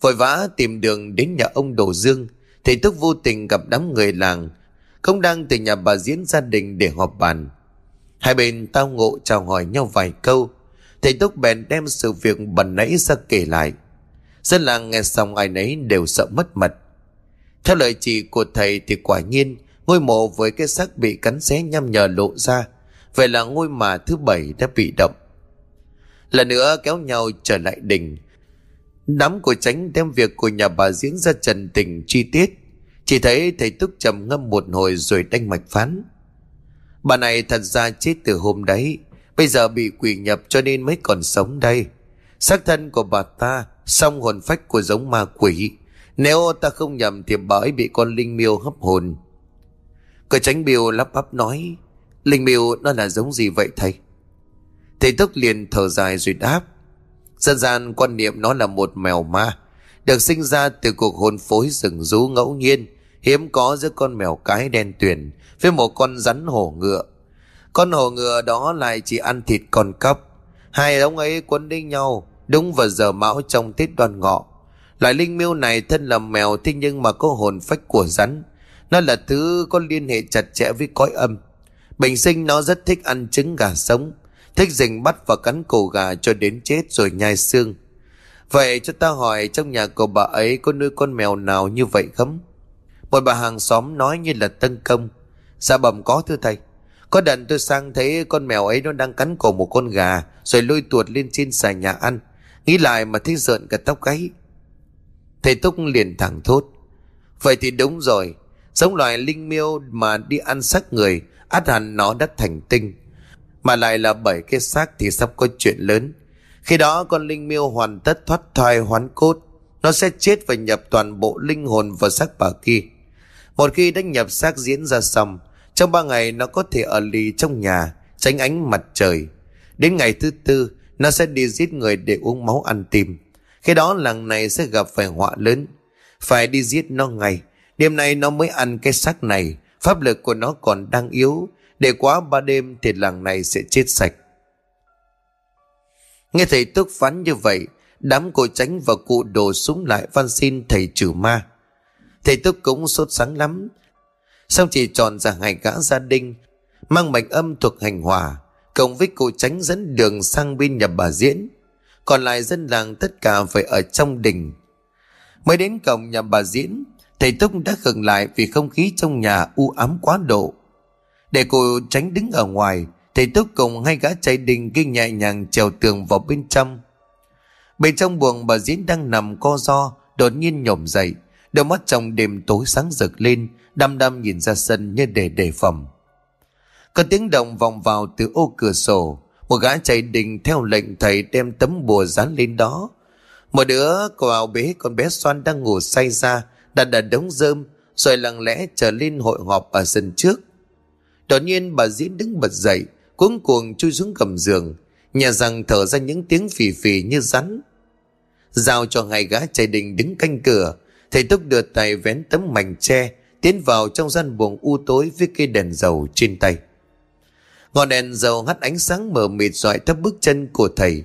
Vội vã tìm đường đến nhà ông Đồ Dương, thầy Túc vô tình gặp đám người làng, không đang từ nhà bà diễn gia đình để họp bàn. Hai bên tao ngộ chào hỏi nhau vài câu, thầy Túc bèn đem sự việc bần nãy ra kể lại. Dân làng nghe xong ai nấy đều sợ mất mật. Theo lời chỉ của thầy thì quả nhiên ngôi mộ với cái xác bị cắn xé nhăm nhở lộ ra Vậy là ngôi mà thứ bảy đã bị động. Lần nữa kéo nhau trở lại đỉnh. Đám của tránh đem việc của nhà bà diễn ra trần tình chi tiết. Chỉ thấy thầy Túc trầm ngâm một hồi rồi đanh mạch phán. Bà này thật ra chết từ hôm đấy. Bây giờ bị quỷ nhập cho nên mới còn sống đây. xác thân của bà ta, song hồn phách của giống ma quỷ. Nếu ta không nhầm thì bà ấy bị con linh miêu hấp hồn. Cờ tránh biêu lắp bắp nói. Linh miêu nó là giống gì vậy thầy? Thầy tức liền thở dài rồi đáp. Dân gian quan niệm nó là một mèo ma. Được sinh ra từ cuộc hôn phối rừng rú ngẫu nhiên. Hiếm có giữa con mèo cái đen tuyền với một con rắn hổ ngựa. Con hổ ngựa đó lại chỉ ăn thịt con cắp. Hai ông ấy quấn đi nhau, đúng vào giờ mão trong Tết đoan ngọ. Loại linh miêu này thân là mèo, thế nhưng mà có hồn phách của rắn. Nó là thứ có liên hệ chặt chẽ với cõi âm. Bình sinh nó rất thích ăn trứng gà sống. Thích rình bắt và cắn cổ gà cho đến chết rồi nhai xương. Vậy cho ta hỏi trong nhà của bà ấy có nuôi con mèo nào như vậy không? Một bà hàng xóm nói như là tân công. Dạ bẩm có thưa thầy. Có đợt tôi sang thấy con mèo ấy nó đang cắn cổ một con gà rồi lôi tuột lên trên xà nhà ăn. Nghĩ lại mà thấy rợn cả tóc gáy. Thầy Túc liền thẳng thốt. Vậy thì đúng rồi. Giống loài linh miêu mà đi ăn xác người, át hẳn nó đã thành tinh. Mà lại là bảy cái xác thì sắp có chuyện lớn. Khi đó con linh miêu hoàn tất thoát thai hoán cốt. Nó sẽ chết và nhập toàn bộ linh hồn vào xác bà kia. Một khi đã nhập xác diễn ra xong, trong ba ngày nó có thể ở lì trong nhà, tránh ánh mặt trời. Đến ngày thứ tư, nó sẽ đi giết người để uống máu ăn tim. Khi đó làng này sẽ gặp phải họa lớn. Phải đi giết nó ngay. Đêm nay nó mới ăn cái xác này. Pháp lực của nó còn đang yếu. Để quá ba đêm thì làng này sẽ chết sạch. Nghe thầy túc phán như vậy, đám cô tránh và cụ đổ súng lại van xin thầy trừ ma. Thầy túc cũng sốt sáng lắm. Xong chỉ tròn ra hai gã gia đình, mang mạch âm thuộc hành hòa, cộng với cụ tránh dẫn đường sang bên nhà bà diễn. Còn lại dân làng tất cả phải ở trong đình. Mới đến cổng nhà bà diễn, thầy túc đã khựng lại vì không khí trong nhà u ám quá độ. Để cụ tránh đứng ở ngoài, Thầy Túc cùng hai gã chạy đình kinh nhẹ nhàng trèo tường vào bên trong. Bên trong buồng bà Diễn đang nằm co do, đột nhiên nhổm dậy. Đôi mắt trong đêm tối sáng rực lên, đăm đăm nhìn ra sân như để đề phòng. Có tiếng động vòng vào từ ô cửa sổ. Một gã chạy đình theo lệnh thầy đem tấm bùa dán lên đó. Một đứa vào bế con bé Xoan đang ngủ say ra, đặt đặt đống rơm, rồi lặng lẽ trở lên hội họp ở sân trước. Đột nhiên bà Diễn đứng bật dậy, cuống cuồng chui xuống gầm giường nhà rằng thở ra những tiếng phì phì như rắn giao cho hai gã chạy đình đứng canh cửa thầy túc đưa tay vén tấm mảnh tre tiến vào trong gian buồng u tối với cây đèn dầu trên tay. Ngọn đèn dầu hắt ánh sáng mờ mịt dọi thấp bước chân của thầy.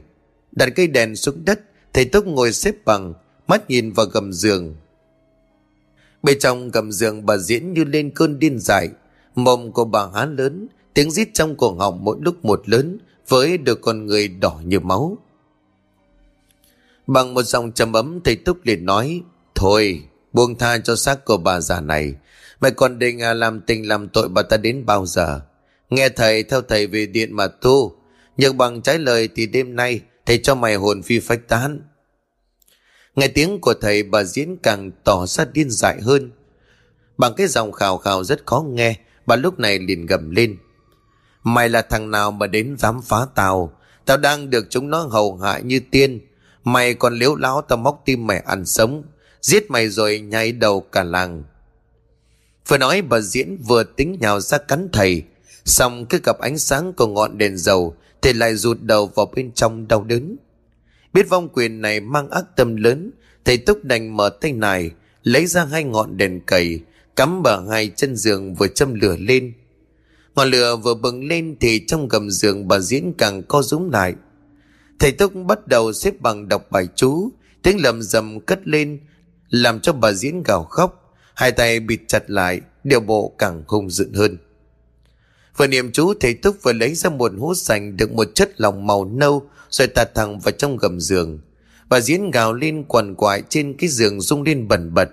Đặt cây đèn xuống đất, thầy túc ngồi xếp bằng, mắt nhìn vào gầm giường. Bên trong gầm giường bà diễn như lên cơn điên dại. Mồm của bà há lớn, Tiếng rít trong cổ họng mỗi lúc một lớn, với được con người đỏ như máu. Bằng một dòng trầm ấm, thầy Túc liền nói, Thôi, buông tha cho xác của bà già này. Mày còn định à, làm tình làm tội bà ta đến bao giờ? Nghe thầy, theo thầy về điện mà tu. Nhưng bằng trái lời thì đêm nay, Thầy cho mày hồn phi phách tán. Nghe tiếng của thầy, bà diễn càng tỏ ra điên dại hơn. Bằng cái giọng khào khào rất khó nghe, Bà lúc này liền gầm lên. Mày là thằng nào mà đến dám phá tao? Tao đang được chúng nó hầu hạ như tiên. Mày còn liếu láo tao móc tim mày ăn sống. Giết mày rồi nhảy đầu cả làng. Vừa nói bà diễn vừa tính nhào ra cắn thầy. Xong cứ gặp ánh sáng của ngọn đèn dầu Thì lại rụt đầu vào bên trong đau đớn. Biết vong quyền này mang ác tâm lớn Thầy Túc đành mở tay này Lấy ra hai ngọn đèn cầy Cắm vào hai chân giường vừa châm lửa lên. Ngọn lửa vừa bừng lên thì trong gầm giường bà diễn càng co rúm lại. Thầy Túc bắt đầu xếp bằng đọc bài chú, tiếng lầm rầm cất lên, làm cho bà diễn gào khóc, hai tay bịt chặt lại, điều bộ càng hung dữ hơn. Vừa niệm chú thầy Túc vừa lấy ra một hũ sành được một chất lòng màu nâu rồi tạt thẳng vào trong gầm giường. và diễn gào lên quằn quại trên cái giường rung lên bẩn bật.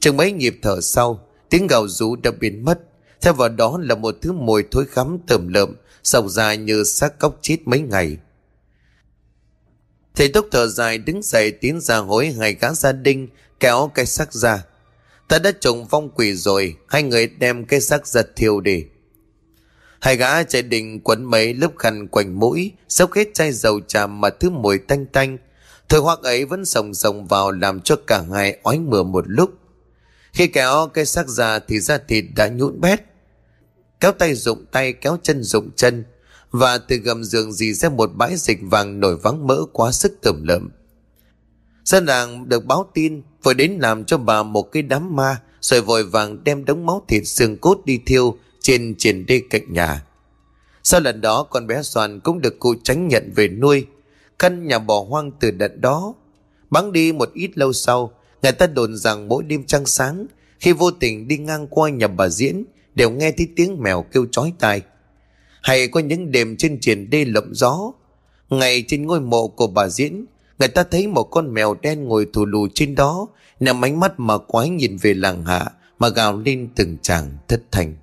Chừng mấy nhịp thở sau, tiếng gào rú đã biến mất. Theo vào đó là một thứ mùi thối khắm tởm lợm, sọc dài như xác cóc chết mấy ngày. Thầy túc thở dài đứng dậy tiến ra hối hai gã gia đình kéo cái xác ra. Ta đã trồng phong quỷ rồi, Hai người đem cái xác giật thiêu đi. Hai gã chạy định quấn mấy lớp khăn quanh mũi Xốc hết chai dầu trà mà thứ mùi tanh tanh. Thời hoác ấy vẫn sồng sồng vào Làm cho cả hai ói mửa một lúc. Khi kéo cái xác ra Thì da thịt đã nhũn bét. Kéo tay dụng tay, kéo chân dụng chân, Và từ gầm giường dì ra một bãi dịch vàng nổi vắng mỡ quá sức tẩm lợm. Dân làng được báo tin Vội đến làm cho bà một cái đám ma, Rồi vội vàng đem đống máu thịt xương cốt đi thiêu Trên triển đê cạnh nhà. Sau lần đó, con bé Soàn cũng được cụ tránh nhận về nuôi. Căn nhà bỏ hoang từ đợt đó, Bắn đi một ít lâu sau, Người ta đồn rằng mỗi đêm trăng sáng, Khi vô tình đi ngang qua nhà bà Diễn, Đều nghe thấy tiếng mèo kêu chói tai. Hay có những đêm trên triển đê lộng gió, Ngày trên ngôi mộ của bà Diễn Người ta thấy một con mèo đen ngồi thù lù trên đó, Nằm ánh mắt mà quái nhìn về làng hạ, Mà gào lên từng chàng thất thành